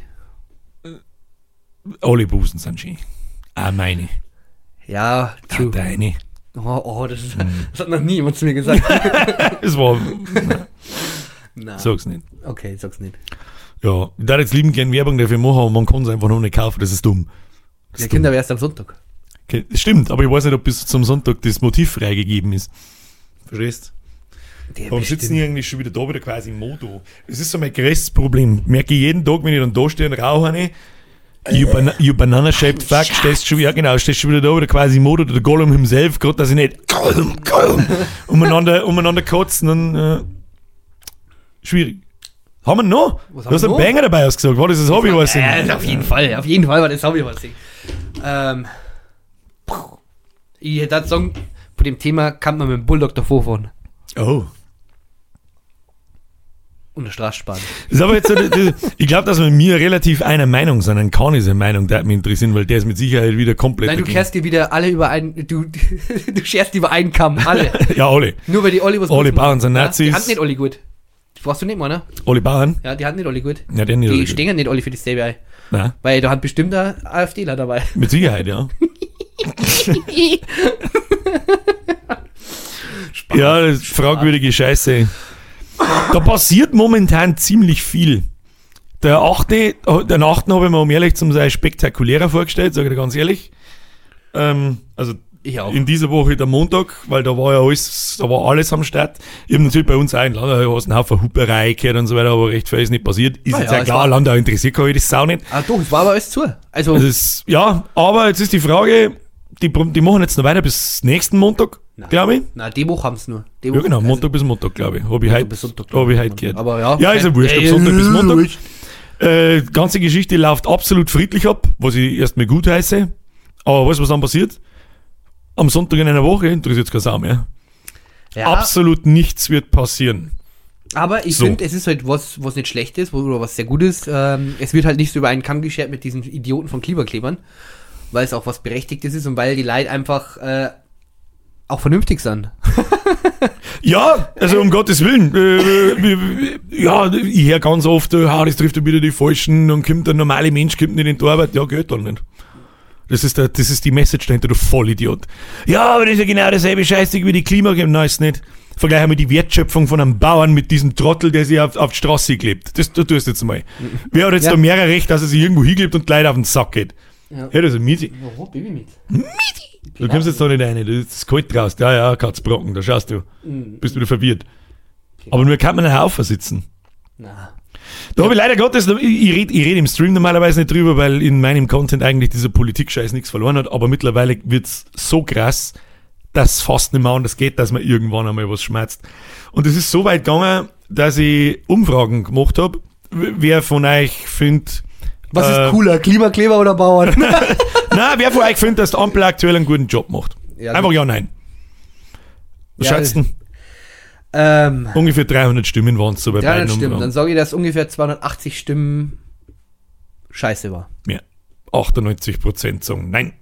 Alle Busen sind schön. Auch meine. Ja, true. deine. Oh, oh das, ist, Mhm. das hat noch nie jemand zu mir gesagt. Es war, Na, sag's nicht. okay, sag's nicht. Ja, ich darf jetzt lieben gern Werbung dafür machen, aber man kann es einfach noch nicht kaufen. Das ist dumm. Das Der ist. Kinder aber erst am Sonntag. Okay, stimmt, aber ich weiß nicht, ob bis zum Sonntag das Motiv freigegeben ist. Verstehst? Der Warum sitzen die eigentlich schon wieder da, wieder quasi im Modo? Das ist so mein größtes Problem. Merke ich jeden Tag, wenn ich dann da stehe und rauche eine, you, bana you banana shaped fuck, stehst schon, ja genau, stehst schon wieder da, wieder quasi im Modo, der Gollum himself, gerade dass ich nicht Gollum, Gollum, umeinander, umeinander kotzen, dann, äh, schwierig. Haben wir noch? Was du hast einen noch? Banger dabei ausgesagt, war das das Hobby, was Ja, auf jeden Fall, auf jeden Fall war das Hobby was ich. Ähm, ich hätte sagen, bei dem Thema kann man mit dem Bulldog davor fahren Oh. Und eine Straße sparen. Das ist aber jetzt, so, das- das- ich glaube, dass wir mir relativ einer Meinung sind, dann kann diese Meinung, der hat mich interessieren, weil der ist mit Sicherheit wieder komplett Nein, du dagegen. kehrst dir wieder alle über einen, du, du scherst über einen Kamm, alle. Ja, alle. Nur weil die Olli was machen. Bauern sind Ja, Nazis. Die hatten nicht Olli gut. Brauchst du nicht, Mann, ne? Alle Bauern? Ja, die hatten nicht Olli gut. Ja, den nicht. Die stehen nicht Olli für dasselbe ein. Nein, Weil da hat bestimmt ein AfDler dabei. mit Sicherheit, ja. ja, das ist fragwürdige Scheiße. Da passiert momentan ziemlich viel. Der achte, den achten habe ich mir, um ehrlich zu sein, spektakulärer vorgestellt, sage ich dir ganz ehrlich. Ähm, also auch. in dieser Woche der Montag, weil da war ja alles, da war alles am Start. Ich habe natürlich bei uns auch in Landau einen Haufen Huperei gehört und so weiter, aber recht viel ist nicht passiert. Ist Ah jetzt ja, ja es klar, Landau interessiert kann ich das Sau nicht. Ah, doch, es war aber alles zu. Also, Das ist, ja, aber jetzt ist die Frage, die, die machen jetzt noch weiter bis nächsten Montag, Nein. glaube ich. na, die Woche haben es nur. Die Ja, Woche- genau, also- Montag bis Montag, glaube ich. Habe ich heute, hab ich. gehört. Aber ja. Ja, ist ja wurscht, Äh, Sonntag bis Montag. wurscht. Äh, die ganze Geschichte läuft absolut friedlich ab, was ich erstmal gut heiße. Aber weißt du, was dann passiert? Am Sonntag in einer Woche interessiert es keine Sau mehr. Ja, Absolut nichts wird passieren. aber ich So. finde, es ist halt was, was nicht schlecht ist, oder was sehr gut ist. Ähm, es wird halt nicht so über einen Kamm geschert mit diesen Idioten von Klimaklebern, weil es auch was Berechtigtes ist und weil die Leute einfach äh, auch vernünftig sind. Ja, also um Gottes Willen. Äh, äh, ja, ich höre ganz oft, äh, das trifft ja wieder die Falschen, dann kommt der normale Mensch kommt nicht in die Arbeit. Ja, geht dann nicht. Das ist, der, das ist die Message dahinter, du Vollidiot. Ja, aber das ist ja genau dasselbe Scheißding wie die Klimakleber. Nein, ist nicht. Vergleich mal die Wertschöpfung von einem Bauern mit diesem Trottel, der sich auf, auf die Straße klebt. Das du tust jetzt mal. Wer hat jetzt Ja. da mehr Recht, dass er sich irgendwo hinklebt und Leute auf den Sack geht? Ja. Ja, das ist ein Mieti. Oh, Baby mit. Du kommst jetzt da nicht rein, das ist kalt draußen. Ja, ja, Katzbrocken, da schaust du. Bist wieder verwirrt. Aber nur kann man einen Haufen sitzen. Na. Da habe ich leider Gottes, ich, ich rede ich red im Stream normalerweise nicht drüber, weil in meinem Content eigentlich dieser Politik-Scheiß nichts verloren hat, aber mittlerweile wird's so krass, dass fast nicht mehr anders geht, dass man irgendwann einmal was schmerzt. Und es ist so weit gegangen, dass ich Umfragen gemacht habe, wer von euch findet, Was Äh, ist cooler, Klimakleber oder Bauern? na, wer von euch findet, dass die Ampel aktuell einen guten Job macht? Ja, Einfach gut. ja, nein. Was Ja, schätzt ähm, Ungefähr 300 Stimmen waren es so bei 300 beiden Stimmen. Dann Umfragen. sage ich, dass ungefähr 280 Stimmen scheiße war. Mehr. 98% sagen nein.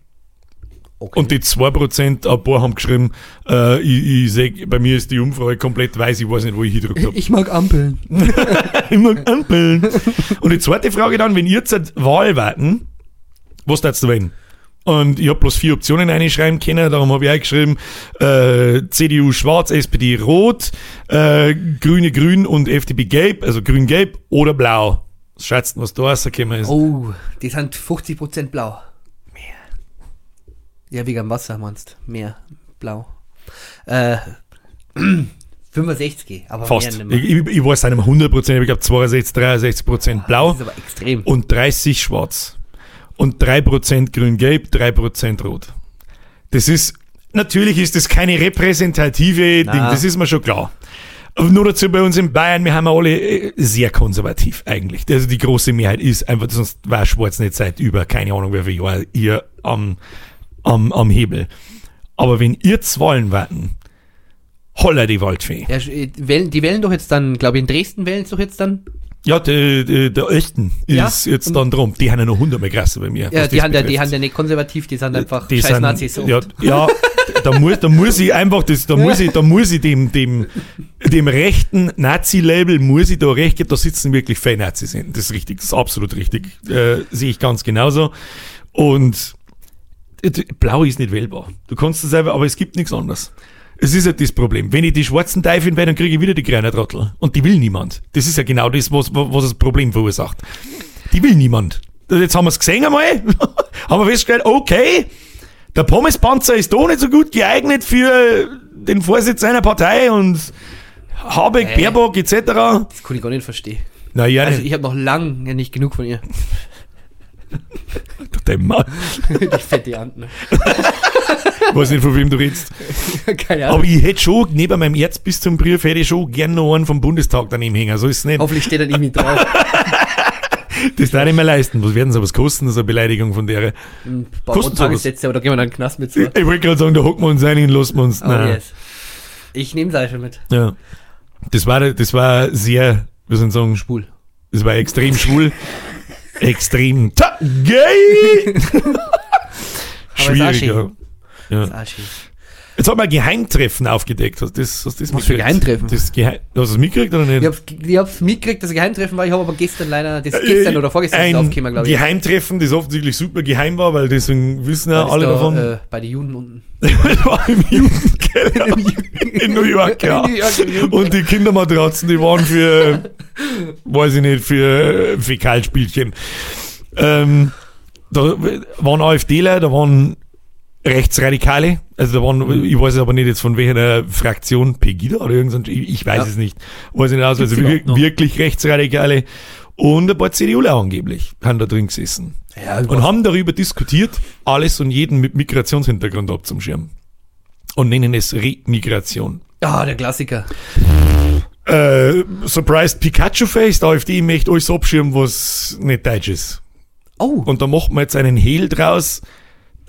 Okay. Und die 2%, ein paar haben geschrieben, äh, ich, ich seh, bei mir ist die Umfrage komplett weiß, ich weiß nicht, wo ich hingedrückt habe. ich mag Ampeln. ich mag Ampeln. Und die zweite Frage dann, wenn ihr zur Wahl warten, was darfst du wählen? Und ich habe bloß vier Optionen einschreiben können, darum habe ich auch geschrieben, äh, CDU schwarz, SPD rot, äh, Grüne grün und FDP gelb, also grün-gelb oder blau. Was schätzt du, was da rausgekommen ist? Oh, die sind 50% blau. Ja, wegen dem Wasser meinst Mehr. Blau. Äh, 65, aber Fast. mehr Ich, ich, ich weiß nicht mehr 100%, aber ich glaube 62, 63% blau. Das ist aber extrem. und 30 schwarz. Und 3% grün-gelb, 3% rot. Das ist, natürlich ist das keine repräsentative Ding, das ist mir schon klar. Nur dazu bei uns in Bayern, wir haben alle äh, sehr konservativ eigentlich. Also die große Mehrheit ist einfach, sonst war Schwarz nicht seit über, keine Ahnung, wie viele Jahre hier am, am, am Hebel. Aber wenn ihr zu Wahlen warten, holla die Waldfee. Ja, äh, die wählen doch jetzt dann, glaube ich, in Dresden wählen sie doch jetzt dann. Ja, der, der, der Osten Ja, ist jetzt dann drum. Die haben ja noch hundertmal krasser bei mir. Ja, die haben ja, die haben ja nicht konservativ, die sind einfach die scheiß sind, Nazis. oft. ja, ja da, muss, da muss ich einfach, das, da muss ich, da muss ich dem, dem, dem rechten Nazi-Label, muss ich da recht geben, da sitzen wirklich viele Nazis hin. Das ist richtig, das ist absolut richtig. Äh, sehe ich ganz genauso. Und Blau ist nicht wählbar. Du kannst es selber, aber es gibt nichts anderes. Es ist halt das Problem. Wenn ich die schwarzen Teufel wähle, dann kriege ich wieder die grünen Trottel. Und die will niemand. Das ist ja genau das, was, was das Problem verursacht. Die will niemand. Jetzt haben wir es gesehen einmal, haben wir festgestellt, okay, der Pommespanzer ist doch nicht so gut geeignet für den Vorsitz einer Partei und Habeck, Hä? Baerbock etc. Das kann ich gar nicht verstehen. Naja, Also nicht. ich habe noch lang ja nicht genug von ihr. Der Mann. die fette Ant, ne? Ich weiß nicht, von wem du redest. Keine Ahnung. Aber ich hätte schon, neben meinem Erzbistumbrief, hätte ich schon gern noch einen vom Bundestag daneben hängen. So ist es nicht. Hoffentlich steht dann irgendwie drauf. Das darf ich mir leisten. Was werden sie was kosten? Das ist eine Beleidigung von der. Ein paar. Tagessätze, oder gehen wir dann in den Knast mit so. Ich wollte gerade sagen, da hocken wir uns ein und lassen wir uns. Oh, yes. Ich nehme Seife mit. Ja. Das war, das war sehr, soll ich sagen, Schwul. das war extrem schwul. Extrem gay. Schwierig, ja. Jetzt hat man ein Geheimtreffen aufgedeckt. Hast du das, hast du das Was für? Geheimtreffen? Das Geheim, hast du es mitgekriegt oder nicht? Ich hab's, ich hab's mitgekriegt, dass ein Geheimtreffen war, ich habe aber gestern leider, das ist gestern oder vorgestern ein aufgekommen, glaube ich. Geheimtreffen, das offensichtlich super geheim war, weil deswegen wissen ja alle da, davon. Äh, bei den Juden unten. War im Jugendkeller in New York, ja. New York. Und die Kindermatratzen, die waren für, weiß ich nicht, für äh, Fäkalspielchen. Ähm, da waren AfDler, da waren Rechtsradikale, also da waren, ich weiß aber nicht jetzt von welcher Fraktion, Pegida oder irgendwas, ich, ich weiß Ja. es nicht, weiß ich nicht aus, also wir, wirklich Rechtsradikale und ein paar CDUler angeblich haben da drin gesessen. Ja, Und haben darüber diskutiert, alles und jeden mit Migrationshintergrund abzuschirmen. Und nennen es Remigration. Ah, der Klassiker. Äh, surprised Pikachu Face, der AfD möchte alles abschirmen, was nicht deutsch ist. Oh, Und da macht man jetzt einen Hehl draus,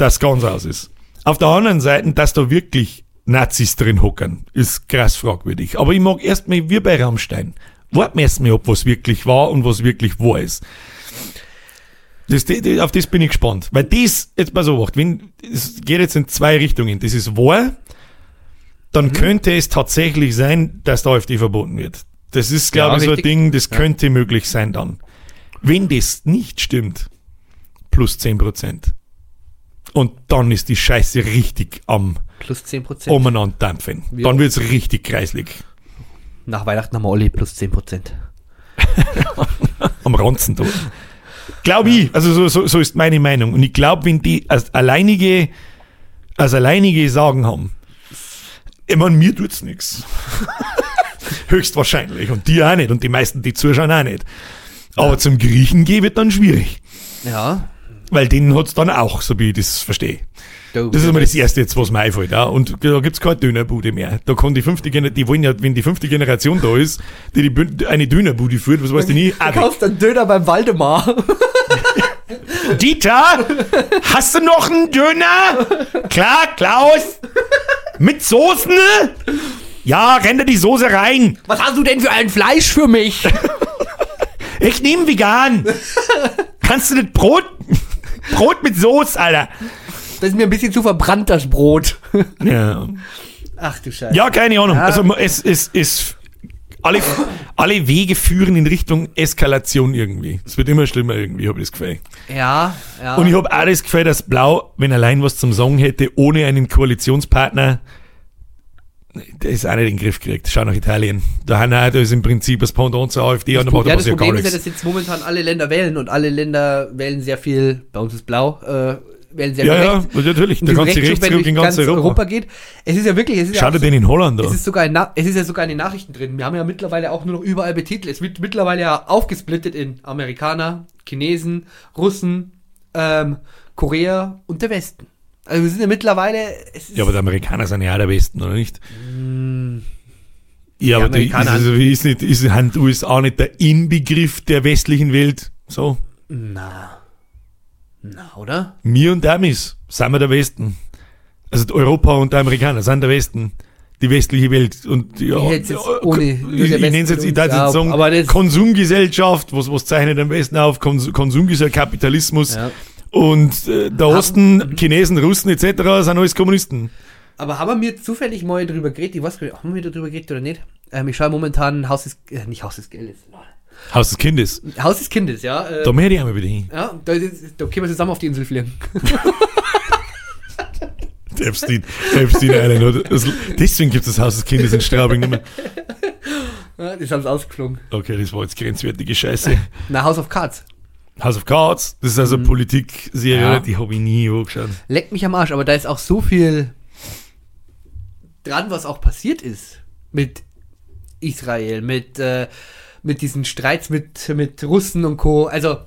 das ganz aus ist. Auf der anderen Seite, dass da wirklich Nazis drin hocken, ist krass fragwürdig. Aber ich mag erstmal, wie bei Rammstein, warten wir erstmal ab, was wirklich war und was wirklich wahr ist. Das, die- auf das bin ich gespannt. Weil das, jetzt mal so, wacht, wenn, es geht jetzt in zwei Richtungen. Das ist wahr, dann könnte es tatsächlich sein, dass der AfD verboten wird. Das ist, glaube Ja, ich, so ein. Ding, das könnte möglich sein dann. Wenn das nicht stimmt, plus 10%. Und dann ist die Scheiße richtig am plus 10%. umeinander dampfen. Ja. Dann wird's richtig kreislig. Nach Weihnachten haben wir alle plus 10%. Am Ranzen da. Glaube ich. Also so, so, so ist meine Meinung. Und ich glaube, wenn die als alleinige, als alleinige Sagen haben, ich meine, mir tut's nix. Höchstwahrscheinlich. Und die auch nicht. Und die meisten, die zuschauen, auch nicht. Aber zum Griechen gehen wird dann schwierig. Ja. Weil denen hat's dann auch, so wie ich das verstehe. Du, Das ist immer das Erste jetzt, was mir einfällt. Ja. Und da gibt's keine Dönerbude mehr. Da kann die fünfte Generation, die wollen ja, wenn die fünfte Generation da ist, die, die eine Dönerbude führt, was weiß ich nie, Du kaufst einen Döner beim Waldemar. Dieter, hast du noch einen Döner? Klar, Klaus. Mit Soßen? Ja, renn da die Soße rein. Was hast du denn für ein Fleisch für mich? Ich nehme vegan. Kannst du nicht Brot? Brot mit Soße, Alter. Das ist mir ein bisschen zu verbrannt, das Brot. Ja, Ach du Scheiße. ja keine Ahnung. Ja. Also es es es alle, alle Wege führen in Richtung Eskalation irgendwie. Es wird immer schlimmer irgendwie, habe ich das Gefühl. Ja, ja. Und ich habe auch das Gefühl, dass Blau, wenn allein was zum Sagen hätte, ohne einen Koalitionspartner, der ist auch nicht in den Griff gekriegt. Schau nach Italien. Da, haben da ist im Prinzip das Pendant zur AfD und da macht ja, das ja Problem ist ja, dass jetzt momentan alle Länder wählen und alle Länder wählen sehr viel, bei uns ist blau, äh, wählen sehr Ja, viel ja, rechts. natürlich. Und Der ganze wenn Rechtsruck in ganz Europa. geht. Es ist ja wirklich, es ist ja den in Holland Es an. ist, sogar in es ist ja sogar in den Nachrichten drin. Wir haben ja mittlerweile auch nur noch überall betitelt. Es wird mittlerweile ja aufgesplittet in Amerikaner, Chinesen, Russen, ähm, Korea und der Westen. Also wir sind ja mittlerweile. Es ist, Ja, aber die Amerikaner sind ja auch der Besten, oder nicht? Ja, Die aber die, ist, also, ist, nicht, ist die USA nicht der Inbegriff der westlichen Welt? So. na. Na, oder? Wir und Amis sind wir der Westen. Also Europa und die Amerikaner sind der Westen. Die westliche Welt. Und ja, Ich hätte jetzt ja, ohne- ich, der ich Westen nenne es jetzt, ich darf jetzt sagen, Konsumgesellschaft, was, was zeichnet am besten auf? Kons Konsumgesellschaft, Kapitalismus. Ja. Und äh, der Haben- Osten, Chinesen, Russen etc. sind alles Kommunisten. Aber haben wir zufällig mal drüber geredet? Ich weiß gar nicht, haben wir darüber geredet oder nicht? Ähm, ich schaue momentan Haus des, äh, nicht Haus des Geldes. Haus des Kindes. Haus des Kindes, ja. Äh, Da möchte ich einmal wieder hin. ja, da, da können wir zusammen auf die Insel fliegen. Epstein, Epstein Island. deswegen gibt es das Haus des Kindes in Straubing nicht mehr. Ja, das haben sie ausgeflogen. Okay, das war jetzt grenzwertige Scheiße. Na, House of Cards. House of Cards, das ist also eine Politik-Serie, Ja. die habe ich nie angeschaut. Leckt mich am Arsch, aber da ist auch so viel dran, was auch passiert ist. Mit Israel, mit, äh, mit diesen Streits mit, mit Russen und Co. Also,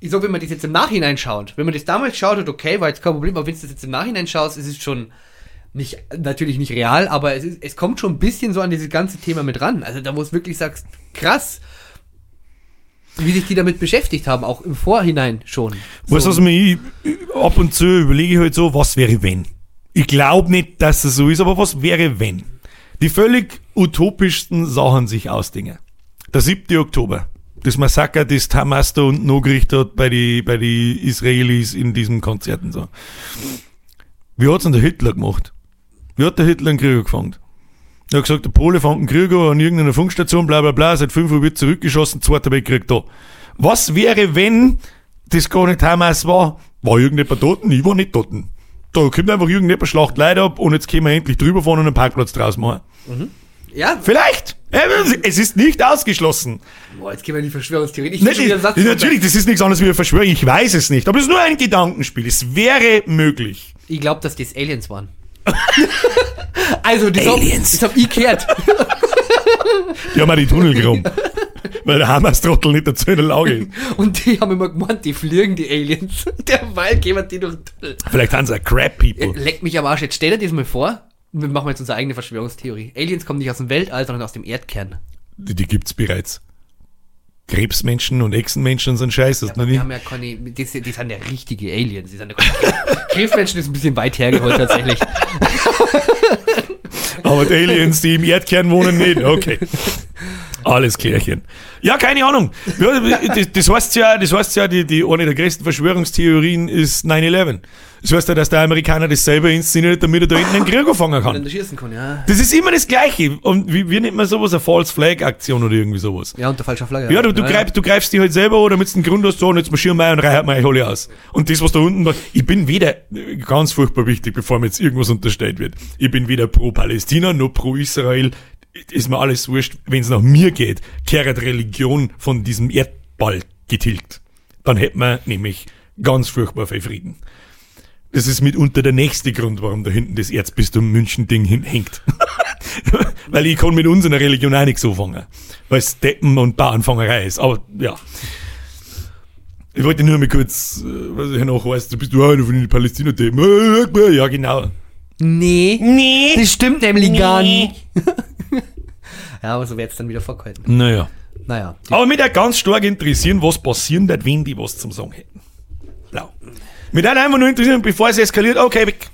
ich sag, wenn man das jetzt im Nachhinein schaut, wenn man das damals schaut, hat, okay, war jetzt kein Problem, aber wenn du das jetzt im Nachhinein schaust, ist es schon nicht, natürlich nicht real, aber es, ist, es kommt schon ein bisschen so an dieses ganze Thema mit ran. Also, da wo du wirklich sagst, krass, wie sich die damit beschäftigt haben, auch im Vorhinein schon. Weißt du, was mir ich, ab und zu überlege ich halt so, was wäre wenn? Ich glaube nicht, dass es so ist, aber was wäre wenn? Die völlig utopischsten Sachen sich ausdingen. Der 7. Oktober. Das Massaker, das Hamas da unten angerichtet hat bei die, bei die Israelis in diesen Konzerten so. Wie hat's denn der Hitler gemacht? Wie hat der Hitler einen Krieg angefangen? Er hat gesagt, der Pole fängt einen Krieg an irgendeiner Funkstation, bla bla bla, seit 5 Uhr wird zurückgeschossen, zweiter Weltkrieg da. Was wäre, wenn das gar nicht Hamas war? War irgendjemand dort? Ich war nicht dort. Da kommt einfach irgendjemand Schlacht Leute ab und jetzt können wir endlich drüber fahren und einen Parkplatz draus machen. Ja, Vielleicht. Es ist nicht ausgeschlossen. Boah, jetzt gehen wir in die Verschwörungstheorie. Ich Nicht, Satz natürlich, das ist nichts anderes wie eine Verschwörung. Ich weiß es nicht. Aber es ist nur ein Gedankenspiel. Es wäre möglich. Ich glaube, dass das Aliens waren. also, das Aliens. Hab, das hab ich gehört. Die haben auch die Tunnel geräumt. Weil der Hamas-Trottel nicht dazu in der Lage ist. Und die haben immer gemeint, die fliegen, die Aliens. Derweil gehen wir die durch den Tunnel. Vielleicht haben sie auch Crab-People. Leck mich am Arsch. Jetzt stell dir das mal vor. Und wir machen jetzt unsere eigene Verschwörungstheorie. Aliens kommen nicht aus dem Weltall, sondern aus dem Erdkern. Die, die gibt's bereits. Krebsmenschen und Echsenmenschen sind scheiße. Aber wir haben ja keine, die, die sind ja richtige Aliens. Die sind ja Krebsmenschen ist ein bisschen weit hergeholt tatsächlich. Aber die Aliens, die im Erdkern wohnen, nicht. Okay. Alles klärchen. Ja, keine Ahnung. Ja, das, das heißt ja, das heißt ja, die, die, eine der größten Verschwörungstheorien ist 9-11. Das heißt ja, dass der Amerikaner das selber inszeniert, damit er da hinten einen Krieg anfangen kann. Schießen kann, ja. Das ist immer das Gleiche. Und wie, wie nennt man sowas? Eine False Flag Aktion oder irgendwie sowas. Ja, unter falscher Flagge. Ja, du, du, greifst, du greifst die halt selber damit du einen Grund hast, so, und jetzt marschieren wir und reihen wir alle aus. Und das, was da unten, ich bin weder, ganz furchtbar wichtig, bevor mir jetzt irgendwas unterstellt wird, ich bin weder pro Palästina noch pro Israel, ist mir alles wurscht, wenn es nach mir geht, kehrt Religion von diesem Erdball getilgt. Dann hätten wir nämlich ganz furchtbar viel Frieden. Das ist mitunter der nächste Grund, warum da hinten das Erzbistum München-Ding hängt. Weil ich kann mit unserer Religion auch nichts anfangen. Weil es Deppen und Bauernfangerei ist. Aber ja. Ich wollte nur mal kurz, äh, was ich noch weiß, du bist du einer von den Palästina-Deppen. Ja, genau. Nee. Nee. Das stimmt nämlich gar nicht. ja, aber so wird's dann wieder vergehalten. Naja. Naja. Aber mich da ganz stark interessieren, was passieren wird, wenn die was zum Sagen hätten. Blau. Mich dann einfach nur interessieren, bevor es eskaliert, okay, weg.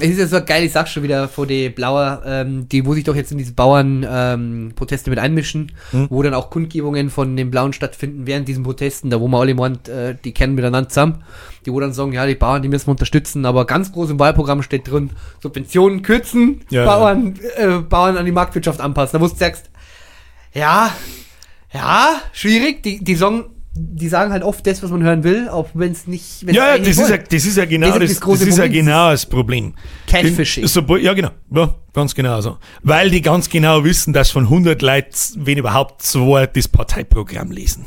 Es ist ja so eine geile Sache schon wieder vor die Blauer, ähm, die muss sich doch jetzt in diese Bauern-Proteste mit einmischen, wo dann auch Kundgebungen von den Blauen stattfinden während diesen Protesten, da wo man alle meint, äh, die kennen miteinander zusammen, die wo dann sagen, ja, die Bauern, die müssen wir unterstützen, aber ganz groß im Wahlprogramm steht drin, Subventionen kürzen, Ja, Bauern, Äh, Bauern an die Marktwirtschaft anpassen. Da wo du sagst, ja, ja, schwierig, die, die sagen, die sagen halt oft das, was man hören will, auch wenn es nicht, wenn's Ja, ja, das ist ja, das ist ja genau Das ist das, das große das ist ja Problem. genau das Problem. Catfishing. In- sobald- ja, genau. Ja, ganz genau so. Weil die ganz genau wissen, dass von 100 Leuten, wenn überhaupt zwei, das Parteiprogramm lesen.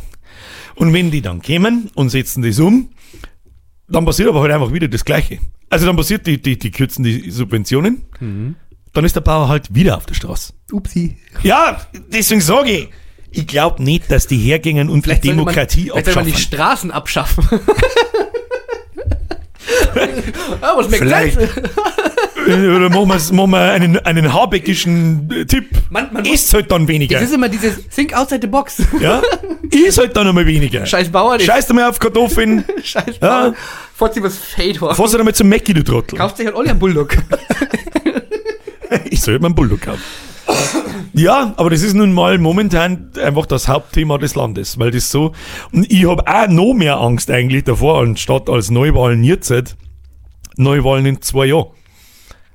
Und wenn die dann kommen und setzen das um, dann passiert aber halt einfach wieder das Gleiche. Also dann passiert, die, die, die kürzen die Subventionen, Mhm. dann ist der Bauer halt wieder auf der Straße. Upsi. Ja, deswegen sage ich, ich glaube nicht, dass die hergingen und die Vielleicht sollte Demokratie man, vielleicht sollte man die abschaffen. Straßen abschaffen. ja, was Vielleicht. Oder machen wir, machen wir einen, einen habeckischen äh, Tipp. Man- man ist halt dann weniger. Das ist immer dieses Think outside the box. ja? Ist halt dann einmal weniger. Scheiß Bauer, das- Scheiß mal auf Kartoffeln. Scheiß Ja. Bauer. Fahrt was Fedor. Fass einmal zum Mackie, du Trottel. Kauft sich halt alle einen Bulldog. Ich soll mir einen Bulldog kaufen. Ja, aber das ist nun mal momentan einfach das Hauptthema des Landes, weil das so, und ich habe auch noch mehr Angst eigentlich davor, anstatt als Neuwahlen jetzt, Neuwahlen in zwei Jahren.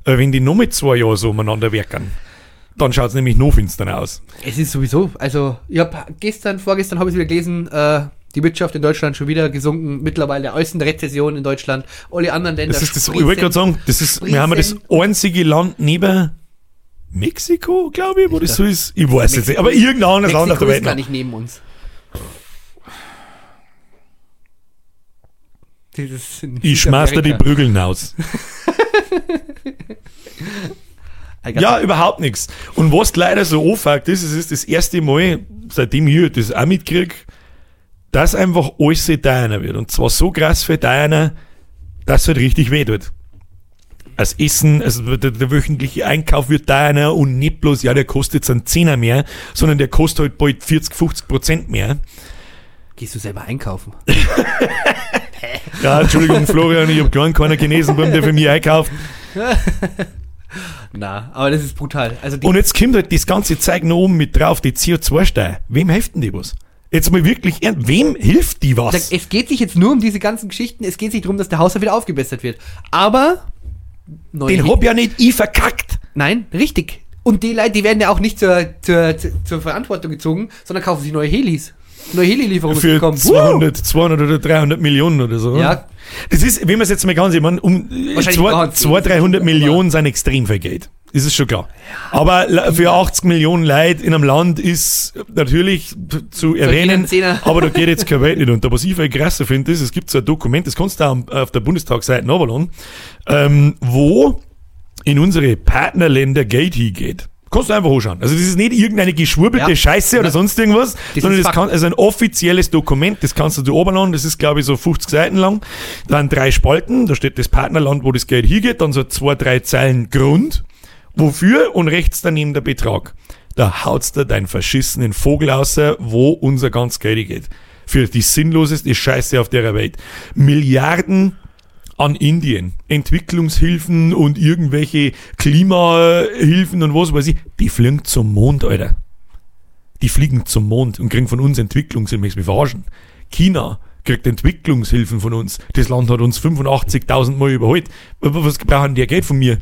Äh, Wenn die noch mit zwei Jahren so umeinander werken, dann schaut es nämlich noch finsterer aus. es ist sowieso, also, ich hab gestern, vorgestern habe ich wieder gelesen, äh, die Wirtschaft in Deutschland schon wieder gesunken, mittlerweile äußerst Rezession in Deutschland. Alle anderen Länder Das ist das, ich spritzen. wollte gerade sagen, das ist, wir haben ja das einzige Land neben Mexiko, glaube ich, wo das so ist. Ich weiß jetzt nicht, aber irgendein anderes Land auf Mexiko der ist Welt. gar noch. nicht neben uns. Ich schmeiß dir die. Prügeln aus. Ja, überhaupt nichts. Und was leider so anfängt, ist, es ist das erste Mal, seitdem ich das auch mitkriege, dass einfach alles teurer wird. Und zwar so krass viel teurer, dass es halt richtig weh tut. Das Essen, also der, der wöchentliche Einkauf wird teurer und nicht bloß, ja, der kostet jetzt einen Zehner mehr, sondern der kostet halt bald 40, 50 Prozent mehr. Gehst du selber einkaufen? Ja, Entschuldigung, Florian, ich hab gar keiner Chinesenbaum, der für mich einkauft. Na, aber das ist brutal. Also Und jetzt kommt halt das ganze Zeug noch oben mit drauf, die CO2-Steuer. Wem hilft denn die was? Jetzt mal wirklich ernst, wem hilft die was? Es geht sich jetzt nur um diese ganzen Geschichten. Es geht sich darum, dass der Haushalt wieder aufgebessert wird. Aber neue Den hab ja nicht ich verkackt. Nein, richtig. Und die Leute, die werden ja auch nicht zur, zur, zur, Verantwortung gezogen, sondern kaufen sich neue Helis. Neue Heli-Lieferungen Für bekommen. 200, 200 oder 300 Millionen oder so. Ja. Das ist, wenn man es jetzt mal ganz, ich meine, um Wahrscheinlich 200, brauchen sie 300 aber- Millionen sind extrem viel Geld. Ist schon klar. Aber für 80 Millionen Leute in einem Land ist natürlich zu erwähnen, Zehner. aber da geht jetzt kein Welt nicht unter. Was ich viel krasser finde, ist, es gibt so ein Dokument, das kannst du auch auf der Bundestagsseite runterladen, ähm, wo in unsere Partnerländer Geld hingeht. Kannst du einfach anschauen. Also das ist nicht irgendeine geschwurbelte Ja. Scheiße oder sonst irgendwas, Das sondern ist das kann, also ein offizielles Dokument, das kannst du dir runterladen, das ist glaube ich so 50 Seiten lang. Dann drei Spalten, da steht das Partnerland, wo das Geld hingeht, dann so zwei, drei Zeilen Grund, wofür und rechts daneben der Betrag. da haut's dir deinen verschissenen Vogel aus, wo unser ganz Geld geht. Für die sinnloseste Scheiße auf der Welt. Milliarden an Indien, Entwicklungshilfen und irgendwelche Klimahilfen und was weiß ich, die fliegen zum Mond, Alter. Die fliegen zum Mond und kriegen von uns Entwicklungshilfen, mich verarschen. China kriegt Entwicklungshilfen von uns. Das Land hat uns 85.000 Mal überholt. Was brauchen die Geld von mir?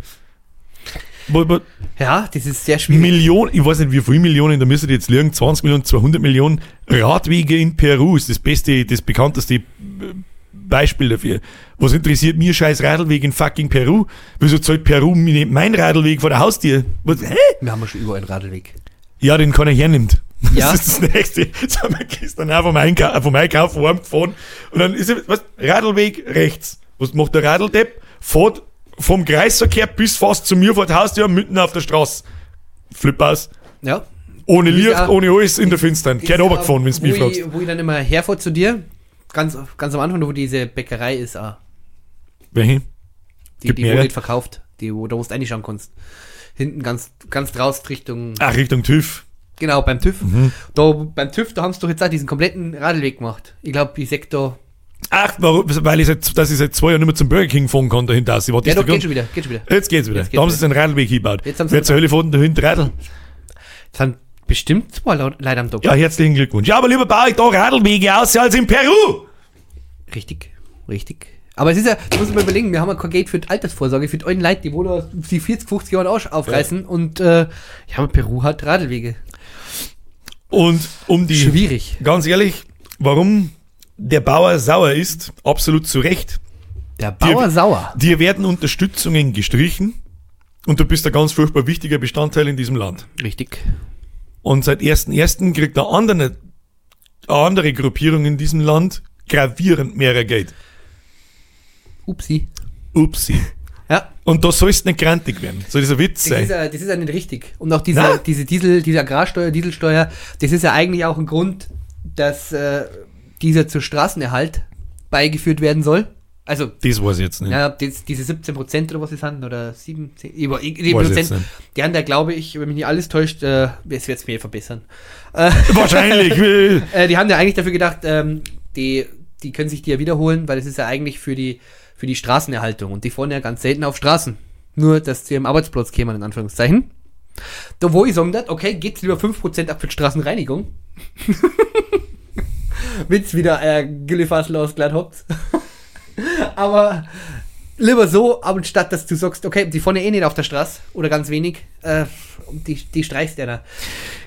Ja, das ist sehr schwierig. Millionen, ich weiß nicht wie viele Millionen, da müsstet ihr jetzt liegen, 20 Millionen, 200 Millionen Radwege in Peru ist das beste, das bekannteste äh, Beispiel dafür. Was interessiert mir scheiß Radlweg in fucking Peru? Wieso zahlt Peru mein Radlweg vor der Haustür? Was, hä? Wir haben ja schon überall einen Radlweg. Ja, den kann er hernimmt. Ja. Das ist das Nächste. Jetzt haben wir gestern auch vom, Einkau vom Einkauf heimgefahren und dann ist er, was, Radlweg rechts. Was macht der Radldepp? Fährt vom Kreisverkehr bis fast zu mir vor der Haustür mitten auf der Straße. Flip aus. Ja. Ohne Licht, auch- ohne alles in der Finstern. Kehrt Ist, runtergefahren, wenn du wo mich ich- fragst. Wo ich dann immer herfahre zu dir, ganz, ganz am Anfang, wo diese Bäckerei ist, ah, Welche? die, Gibt die wo mehrere. nicht verkauft, die, wo du musst reinschauen kannst. Hinten ganz, ganz draußen Richtung, Ach, Richtung TÜV. genau, beim TÜV. Mhm. Da, beim TÜV, da haben sie doch jetzt auch diesen kompletten Radlweg gemacht. Ich glaube, die Sektor, Ach, warum? Weil ich seit, dass ich seit zwei Jahren nicht mehr zum Burger King fahren kann dahinter aus. Ja doch, geht Grund. schon wieder, geht schon wieder. Jetzt geht's wieder. Jetzt geht's da haben sie jetzt einen Radlweg hingebaut. Jetzt haben sie- Wer zur Hölle fährt denn dahinter Radl? Das sind bestimmt zwei Leute am Tag. Ja, herzlichen Glückwunsch. Ja, aber lieber baue ich da Radlwege aus als in Peru. Richtig, richtig. Aber es ist ja, du musst mal überlegen, wir haben ja kein Geld für die Altersvorsorge, für die alten Leute, die wohl da die 40, 50 Jahre auf- aufreißen und äh, ja, Peru hat Radlwege. Und um die, Schwierig. ganz ehrlich, warum der Bauer sauer ist, absolut zu Recht. Der Bauer Dir- sauer. Dir werden Unterstützungen gestrichen und du bist ein ganz furchtbar wichtiger Bestandteil in diesem Land. Richtig. Und seit 1.1. kriegt eine andere, eine andere Gruppierung in diesem Land gravierend mehr Geld. Upsi. Upsi. Ja, Und da sollst du nicht grantig werden. Das ein Witz das sein? ist, ja, das ist ja nicht richtig. Und auch diese, Na? diese Diesel, diese Agrarsteuer, Dieselsteuer, das ist ja eigentlich auch ein Grund, dass äh, dieser zur Straßenerhalt beigeführt werden soll. Also, Das weiß ich jetzt nicht. ja, das, diese 17 Prozent oder was es sind, oder 7, 10, über, über Weiß ich jetzt Prozent, nicht. die haben da, glaube ich, wenn mich nicht alles täuscht, äh, es wird es mir verbessern. Äh, Wahrscheinlich. äh, die haben ja eigentlich dafür gedacht, ähm, die, die können sich die ja wiederholen, weil es ist ja eigentlich für die, für die Straßenerhaltung und die fahren ja ganz selten auf Straßen. Nur, dass sie am Arbeitsplatz kämen, in Anführungszeichen. Da wo ich sagen darf, okay, geht's lieber 5% ab für die Straßenreinigung. Witz wieder äh, Güllefassel ausgeladen habt. Aber lieber so, aber statt dass du sagst, okay, die ja eh nicht auf der Straße oder ganz wenig, äh, die, die streichst ja da.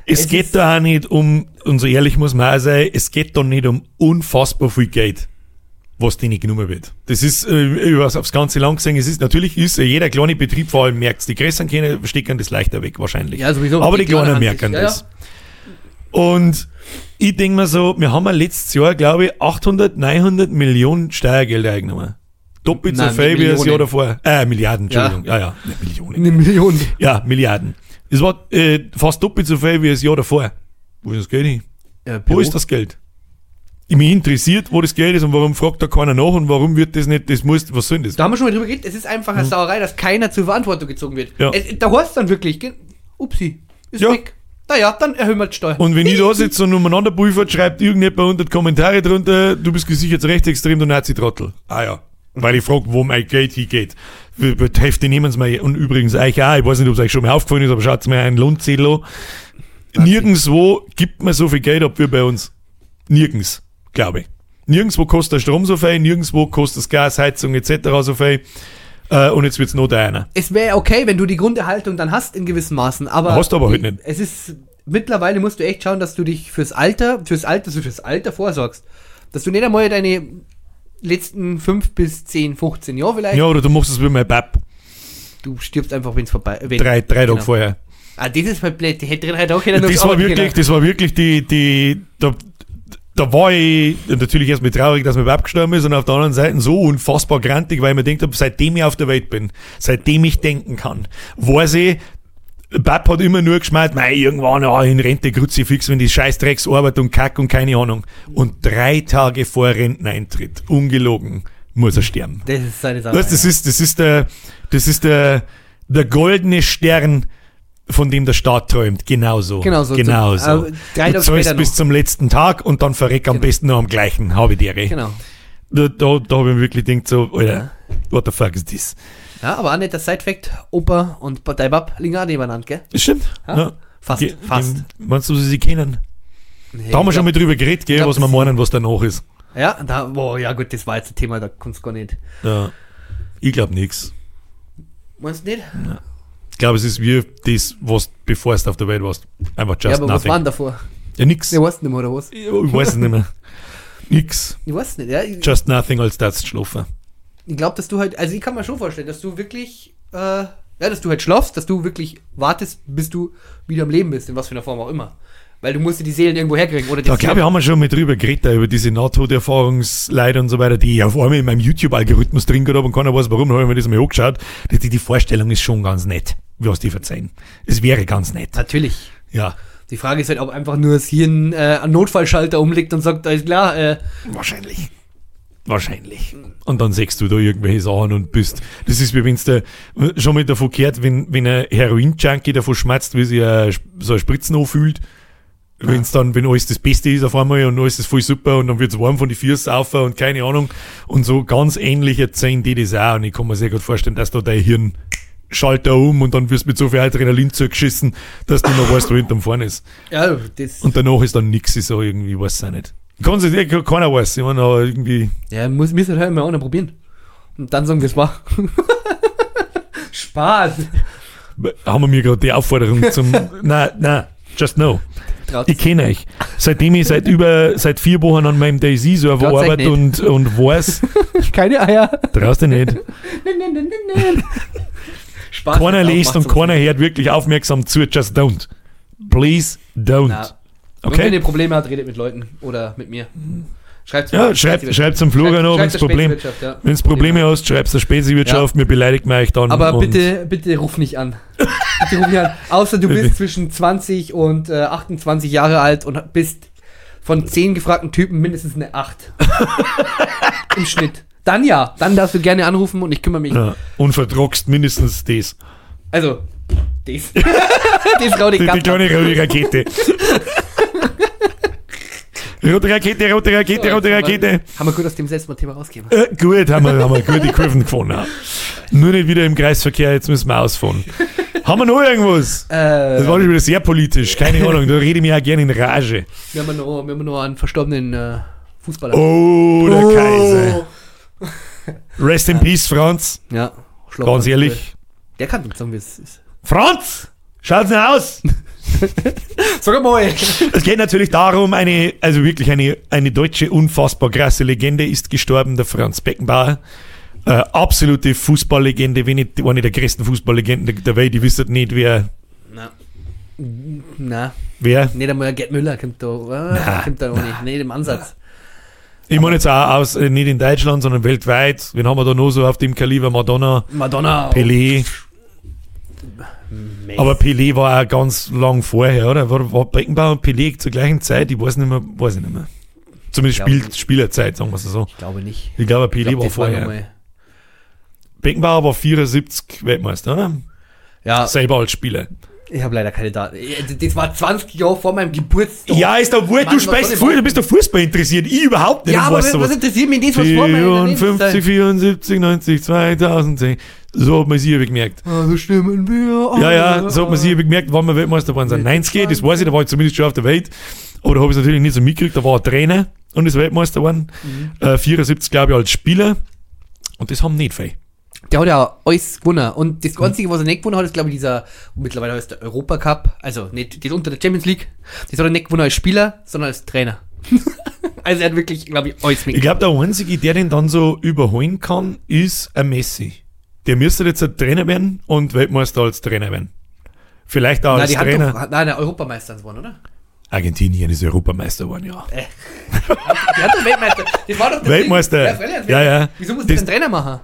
Es, Es geht da auch nicht um, und so ehrlich muss man auch sein, es geht da nicht um unfassbar viel Geld, was denen genommen wird. Das ist äh, über aufs ganze Land gesehen, es ist natürlich ist jeder kleine Betrieb vor allem merkt Die größeren Kinder stecken das leichter weg wahrscheinlich. Ja, sowieso. Aber die, Die kleinen merken ja, das. Und ich denke mir so, wir haben ja letztes Jahr, glaube ich, 800, 900 Millionen Steuergelder eingenommen. Doppelt so viel wie das. Jahr davor. Äh, Milliarden, Entschuldigung. Ja, ja, ja Millionen. Eine Million. Ja, Milliarden. Es war äh, fast doppelt so viel wie das Jahr davor. Wo ist das Geld hin? Äh, Wo ist das Geld? Ich mich interessiert, wo das Geld ist und warum fragt da keiner nach und warum wird das nicht, das muss, was soll denn das? Da haben wir schon mal drüber geredet, es ist einfach eine Sauerei, dass keiner zur Verantwortung gezogen wird. Ja. Es, da heißt dann wirklich, upsi, ist Ja. weg. Naja, dann erhöhen wir die Steuer. Und wenn ich da sitze und umeinander pulvert, schreibt irgendjemand unter die Kommentare drunter, du bist gesichert rechtsextrem, du Nazi-Trottel. Ah ja. Weil ich frage, wo mein Geld hingeht. Die nehmen mal, und übrigens euch auch, ich weiß nicht, ob es euch schon mal aufgefallen ist, aber schaut mir einen Lohnzettel an. Nirgendwo gibt man so viel Geld ab wie bei uns. Nirgends, glaube ich. Nirgendwo kostet der Strom so viel, nirgendwo kostet das Gas, Heizung etc. so viel. Äh, und jetzt wird's noch einer. es wäre okay, wenn du die Grunderhaltung dann hast in gewissem Maßen, aber. Hast du aber halt nicht. Es ist, mittlerweile musst du echt schauen, dass du dich fürs Alter, fürs Alter, also fürs Alter vorsorgst. Dass du nicht einmal deine letzten 5 bis 10, 15 Jahre vielleicht, Ja, oder du machst es wie mein Bab. du stirbst einfach, wenn es vorbei wenn, Drei, drei Tage Genau. vorher. Ah, das ist halt blöd, die hätte drei Tage noch Das war wirklich, das war wirklich die, die, da, da war ich natürlich erstmal traurig, dass mein Bab gestorben ist und auf der anderen Seite so unfassbar grantig, weil ich mir denkt habe, seitdem ich auf der Welt bin, seitdem ich denken kann, weiß ich, Bab hat immer nur geschmeint, mei, irgendwann ah, in Rente Kruzifix, wenn die Scheißdrecks Arbeit und Kack und keine Ahnung. Und drei Tage vor Renteneintritt, ungelogen, muss er sterben. Das ist seine Sache. Weißt, das ist, das ist der, das ist der, der goldene Stern von dem der Staat träumt. Genauso. Genau so. Genau So, so. äh, drei du zahlst bis zum letzten Tag und dann verreck am Genau. besten noch am gleichen Habitäre. Genau. Da, da, da habe ich mir wirklich gedacht, so, Alter, what the fuck is this? Ja, aber auch nicht das Side-Fact, Opa und dein Bab liegen auch nebeneinander, gell? Das stimmt. Ja? Ja. Fast, Die- fast. Meinst du, sie sie kennen? Nee, Da haben wir ich schon mal drüber geredet, gell, glaub, was wir meinen, was danach ist. Ja, da, boah, ja gut, das war jetzt ein Thema, da kommst du gar nicht. Ja. Ich glaube nichts. Meinst du nicht? Ich glaube, es ist wie das, was bevor du auf der Welt warst. Einfach just ja, aber was nothing. war denn davor? ja, nix. Ich weiß nicht mehr, oder was? Ich weiß es nicht mehr. Nix. Ich weiß nicht, ja. Ich, Just nothing als das schlafen. ich glaube, dass du halt, also ich kann mir schon vorstellen, dass du wirklich, äh, ja, dass du halt schlafst, dass du wirklich wartest, bis du wieder am Leben bist, in was für einer Form auch immer. Weil du musst dir die Seelen irgendwo herkriegen. Oder Da glaube ich, haben wir schon mal drüber geredet, über diese Nahtoderfahrungsleute und so weiter, die ich auf einmal in meinem YouTube-Algorithmus drin gehabt habe und keiner weiß warum, habe ich mir das mal angeschaut. Die, die Vorstellung ist schon ganz nett, was die verzeihen. Es wäre ganz nett. Natürlich. Ja, Die Frage ist halt, ob einfach nur das Hirn äh, einen Notfallschalter umlegt und sagt, alles klar, äh, wahrscheinlich. Wahrscheinlich. Und dann siehst du da irgendwelche Sachen und bist. Das ist wie wenn du schon mal davon gehört, wenn, wenn ein Heroin-Junkie davon schmerzt, wie sich ein, so ein Spritzen anfühlt. Wenn es dann, wenn alles das Beste ist auf einmal und alles ist voll super und dann wird's warm von die Füße auf und keine Ahnung. Und so ganz ähnlich erzählen die das auch. Und ich kann mir sehr gut vorstellen, dass da dein Hirn schaltet um und dann wirst du mit so viel Adrenalin zugeschissen, dass du noch weißt, wo hinterm vorne ist. ja, das. Und danach ist dann nix, ich so irgendwie, weiß ich auch nicht. Kann sich keiner weiß. Ich meine, aber irgendwie, Ja, muss, müssen halt mal einer probieren. Und dann sagen, das war. Spaß. haben wir mir gerade die Aufforderung zum, na, na, just know. Traut Ich kenne euch. Seitdem ich seit über, seit vier Wochen an meinem Daisy-Server Traut's arbeite und, und weiß, keine Eier. traust du nicht. Spaß. Keiner liest und keiner hört wirklich aufmerksam zu, just don't. Please don't. Na, Und wenn ihr Okay? Probleme habt, redet mit Leuten oder mit mir. Schreibt Ja, schreibt, schreibt zum Florian noch, wenn's Problem, Ja. wenn's Probleme hast, schreibst der Spezi-Wirtschaft, mir beleidigt mir euch dann. Aber bitte, bitte ruf nicht an. bitte ruf nicht an. Außer du bist zwischen 20 und äh, 28 Jahre alt und bist von 10 gefragten Typen mindestens eine 8. Im Schnitt. Dann ja, dann darfst du gerne anrufen und ich kümmere mich. Ja, und verdrockst mindestens das. Also, das. das rau die kleine rote Rakete. rote Rakete, rote Rakete, rote Rakete. Haben wir gut aus dem Selbstmordthema rausgeben. Äh, gut, haben wir, haben wir gut die Kurven gefunden. Ja. Nur nicht wieder im Kreisverkehr, jetzt müssen wir ausfahren. haben wir noch irgendwas? Das Äh, war schon wieder sehr politisch, keine Ahnung, da rede ich mir auch gerne in Rage. wir, haben noch, wir haben noch einen verstorbenen äh, Fußballer. Oh, der Kaiser. Rest in peace, Franz. Ja, Schlaf- Ganz ehrlich. Der kann uns sagen, wie es ist. Franz! Schaut's denn aus? Sag mal! Es geht natürlich darum, eine, also wirklich eine, eine deutsche unfassbar krasse Legende ist gestorben, der Franz Beckenbauer. Äh, absolute Fußballlegende, wenn nicht eine der größten Fußballlegenden der, Welt. Die wissen nicht, wer, Na. Na, wer. nicht einmal Gerd Müller kommt da. Na, kommt da noch nicht. Nicht im Ansatz. Ich meine jetzt auch aus, äh, nicht in Deutschland, sondern weltweit. Wen haben wir da noch so auf dem Kaliber? Madonna, Madonna. Pelé. Aber Pelé war auch ganz lang vorher, oder? War, war Beckenbauer und Pelé zur gleichen Zeit? Ich weiß nicht mehr, weiß ich nicht mehr. Zumindest Ich glaube Spiel. Spielerzeit, sagen wir es so. ich glaube nicht. Ich glaube, Ich Pelé glaub, war das war vorher. Beckenbauer war 74 Weltmeister, oder? Ja, Selber als Spieler. Ich habe leider keine Daten. Das war 20 Jahre vor meinem Geburtstag. Ja, ist doch wurscht, Mann, du machen? du bist doch Fußball interessiert. Ich überhaupt nicht. ja aber was, was interessiert mich das, was vor meinem 54, 74, 90, 2010. So hat man sie gemerkt. Also stimmen wir. Ja, ja, so hat man sie gemerkt, wann wir Weltmeister waren. sind. 90, das weiß ich, da war ich zumindest schon auf der Welt. Aber da habe ich es natürlich nicht so mitgekriegt. Da war ein Trainer und ist Weltmeister geworden. Mhm. Äh, 74, glaube ich, als Spieler. Und das haben nicht viele. Der hat ja alles gewonnen. Und das Einzige, was er nicht gewonnen hat, ist, glaube ich, dieser, mittlerweile heißt der Europacup. Also nicht das unter der Champions League. Das hat er nicht gewonnen als Spieler, sondern als Trainer. also er hat wirklich, glaube ich, alles Ich mitgemacht. glaube, der einzige, der den dann so überholen kann, ist ein Messi. Der müsste jetzt ein Trainer werden und Weltmeister als Trainer werden. Vielleicht auch Nein, als Trainer. doch, nein, der Europameister gewonnen, oder? Argentinien ist Europameister geworden, ja. Die hat doch Weltmeister. Das war doch der Weltmeister. Ja, ja. Wieso muss Das- ein Trainer machen?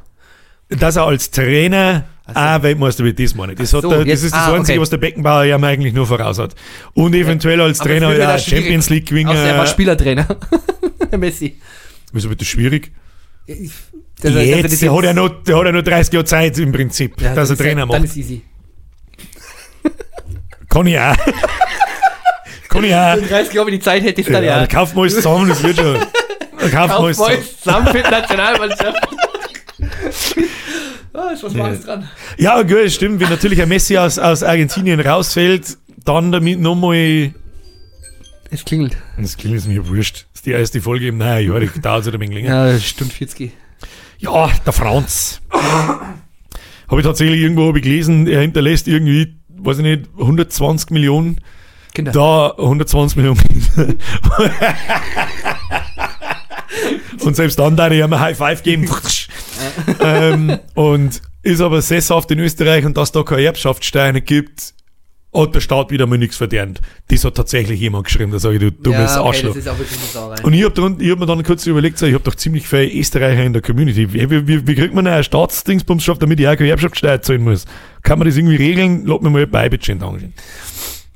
Dass er als Trainer Ach so. auch Weltmeister wird, das meine ich. Das, so, der, das jetzt- ist das ah, Einzige, okay. was der Beckenbauer ja eigentlich nur voraus hat. Und eventuell als Aber Trainer ja. Champions League gewinnen. Außer er war Spielertrainer. der Messi. Wieso wird das schwierig? Das- das- das- jetzt, das- der hat, ja noch, der hat ja noch 30 Jahre Zeit im Prinzip, Ja, dass er dann Trainer Dann macht. ist easy. Kann ich auch. Kann ich auch. Den Kreis, glaube ich, die Zeit hätte ich Ja, dann ja. dann kaufen wir alles zusammen, das wird schon. Dann wir alles zusammen. Kaufboys zusammen für die Nationalmannschaft. ah, ist was Wahres dran. Ja, gut, stimmt. Wenn natürlich ein Messi aus, aus Argentinien rausfällt, dann damit nochmal. Es klingelt. Das klingt jetzt mir wurscht. Das ist die erste Folge im neuen Jahr, die dauert ein wenig länger. Ja, Stunde 40. Ja, der Franz. Habe ich tatsächlich irgendwo hab ich gelesen, er hinterlässt irgendwie, weiß ich nicht, 120 Millionen. Kinder. Da 120 Millionen. und selbst dann darf ich ihm ein High Five geben. ähm, und ist aber sesshaft in Österreich und dass da keine Erbschaftssteuer nicht gibt, hat der Staat wieder mal nichts verdient. Das hat tatsächlich jemand geschrieben, da sage ich, du dummes ja, okay, Arschloch. das ist auch wirklich. Und ich habe hab mir dann kurz überlegt, so, ich habe doch ziemlich viele Österreicher in der Community. Wie, wie, wie, wie kriegt man eine Staatsdingsbumschaft, damit ich auch keine Erbschaftssteuer zahlen muss? Kann man das irgendwie regeln? Lass mir mal bei Bitchen anschauen.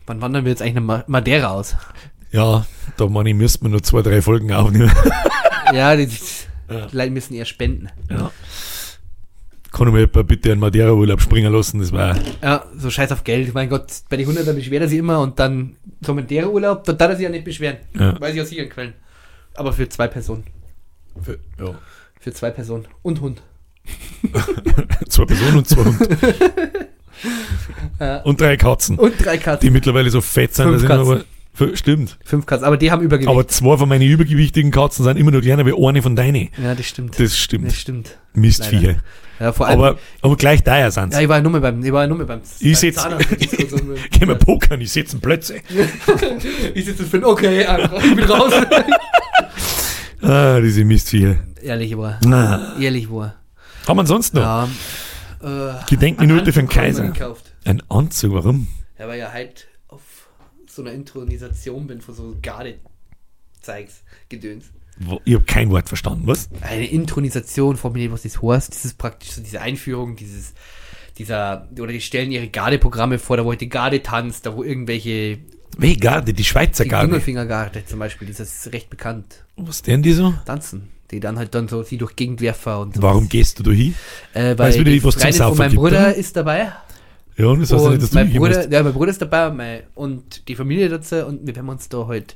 Wann wandern wir jetzt eigentlich nach Ma- Madeira aus? Ja, da meine ich, müsste man nur zwei, drei Folgen aufnehmen. ja, die, die Leute müssen eher spenden. ja. Kann ich mir bitte einen Madeira-Urlaub springen lassen? Das war, Ja, so scheiß auf Geld. Mein Gott, bei den 100 beschwert er sich immer und dann so mit der Urlaub, da darf er sich ja nicht beschweren. Ja. Weiß ich aus sicheren Quellen. Aber für zwei Personen. für, ja. Für zwei Personen. Und Hund. zwei Personen und zwei Hunde. Ja. Und drei Katzen, Und drei Katzen. die mittlerweile so fett sind. Fünf dass ich stimmt. Fünf Katzen. Aber die haben Übergewicht. Aber zwei von meinen übergewichtigen Katzen sind immer noch kleiner wie eine von deinen. ja, das stimmt. Das stimmt. Das stimmt. Mistviecher. Ja, vor allem. Aber, aber gleich daher sind ja, ich war ja nur mal beim, ich war ja nur mal beim, beim Ich sitz- Zahnarzt. Geh mal pokern, ich sitze Plätze. ich sitze finde, okay, einfach, ich bin raus. Ah, diese Mistviecher. Ehrlich war. Na. Ehrlich war. Haben wir sonst noch? Ja. Äh, Gedenkminute für den Kaiser. Ein Anzug, warum? Ja, weil ja halt so einer Intronisation bin von so Garde-Zeigs, Gedöns. Wo- Ich habe kein Wort verstanden, was? Eine Intronisation, von mir, was das heißt, das ist praktisch so diese Einführung, dieses, dieser, oder die stellen ihre Garde-Programme vor, da wo halt die Garde tanzt, da wo irgendwelche, Welche Garde? Die Schweizer die Garde. Dunkelfingergarde zum Beispiel, das ist recht bekannt, Was denn die so? tanzen. Die dann halt dann so sie durch Gegendwerfer und so. Warum gehst du da hin? Äh, weil wieder die was zum von meinem Bruder oder? ist dabei. Ja, und das heißt ja nicht, dass du mein hingehen Bruder, ja, mein Bruder ist dabei mein, und die Familie dazu und wir werden uns da halt,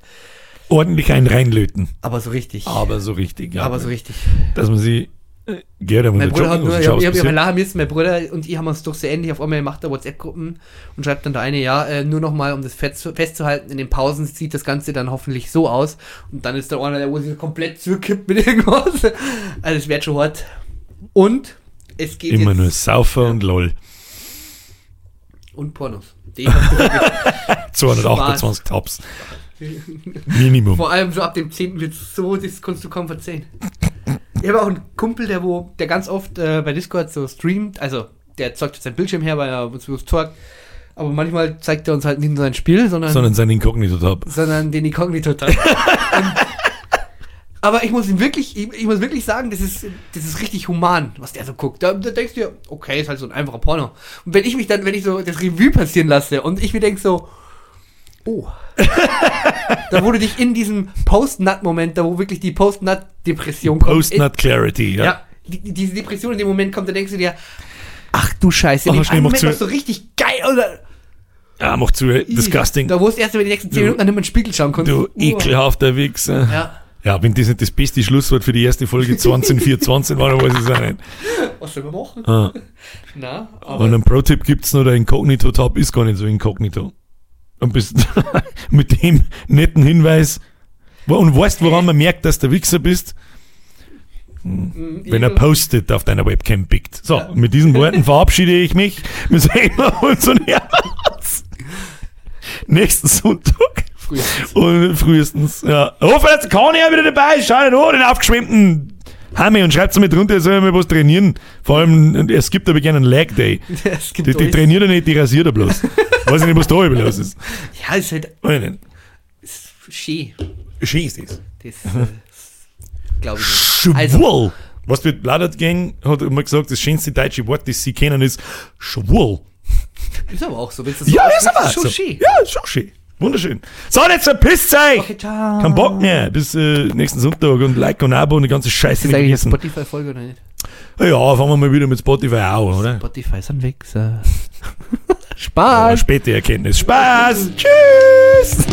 Ordentlich einen reinlöten. aber so richtig. Aber so richtig, ja. aber so richtig. Dass man sie. Äh, da mal Mein in der Bruder hat nur, ich habe hab, lachen müssen, mein Bruder und ich haben uns doch so ähnlich auf einmal macht der WhatsApp-Gruppen und schreibt dann da eine, ja, äh, nur nochmal, um das fest, festzuhalten, in den Pausen sieht das Ganze dann hoffentlich so aus und dann ist da einer, der wo sich komplett zurückkippt mit irgendwas. Also es wird schon hart. Und es geht Immer jetzt, nur Saufer und LOL. Und Pornos. Die hast du wirklich- 228 Tabs. Minimum. Vor allem so ab dem 10. wird so, das kannst du kaum verzeihen. Ich habe auch einen Kumpel, der wo, der ganz oft äh, bei Discord so streamt, also der zeugt jetzt sein Bildschirm her, weil er uns was zeugt. Aber manchmal zeigt er uns halt nicht nur sein Spiel, sondern, Sondern sein Inkognito-Tab. sondern den Inkognito-Tab. Aber ich muss ihm wirklich, ich, ich muss wirklich sagen, das ist, das ist richtig human, was der so guckt. Da, da denkst du dir, okay, ist halt so ein einfacher Porno. Und wenn ich mich dann, wenn ich so das Revue passieren lasse und ich mir denke so, oh. da wurde dich in diesem Post-Nut-Moment, da wo wirklich die Post-Nut-Depression kommt. Post-Nut Clarity, ja. Ja, die, die- diese Depression in dem Moment kommt, da denkst du dir, ach du Scheiße, in Ach, dem Moment zu. war's so richtig geil, oder? Ja, mach zu, disgusting. Da wo es erst über die nächsten 10 Du- Minuten an den Spiegel schauen konntest. Du ekelhafter Wichser. Ja, Ja, wenn das nicht das beste Schlusswort für die erste Folge 2024 war, dann weiß ich es auch nicht. was soll man machen? Ah. Aber Und einen Pro-Tipp gibt's noch, der Inkognito-Tab ist gar nicht so inkognito. Und bist mit dem netten Hinweis, und weißt, woran man merkt, dass du Wichser bist, mm, wenn er postet auf deiner Webcam pickt. So, Ja. mit diesen Worten verabschiede ich mich. Wir sehen uns und hören uns nächsten Sonntag. Frühestens. Und frühestens, ja. Hoffe, jetzt kann er wieder dabei. Schau nicht an, den aufgeschwemmten Hammer und schreibt mit drunter, er soll mal was trainieren. Vor allem, es gibt aber gerne einen Leg Day. Es Die, die trainiert er nicht, die rasiert er bloß. Weiß ich nicht, was da über los ist. Ja, ist halt ich ist schön. Schön ist das. Das äh, glaube ich nicht. Also, Schwul. Was wird Blattert Gang hat immer gesagt, das schönste deutsche Wort, das sie kennen, ist schwul. ist aber auch so. Wenn du das so Ja, ist aber schon so. schön. Ja, ist schon schön. Wunderschön. So, jetzt verpisst euch! Okay, ciao. Kein Bock mehr. Bis äh, nächsten Sonntag und Like und Abo und die ganze Scheiße Ist das eigentlich eine. Spotify-Folge oder nicht? Ja, fangen wir mal wieder mit Spotify an, oder? Spotify ist ein Wichser. Spaß. Späte Erkenntnis. Spaß. Tschüss.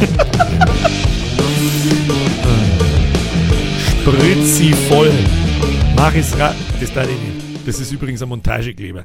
Spritzi voll. Mach es ra. Das darf ich nicht. Das ist übrigens ein Montagekleber.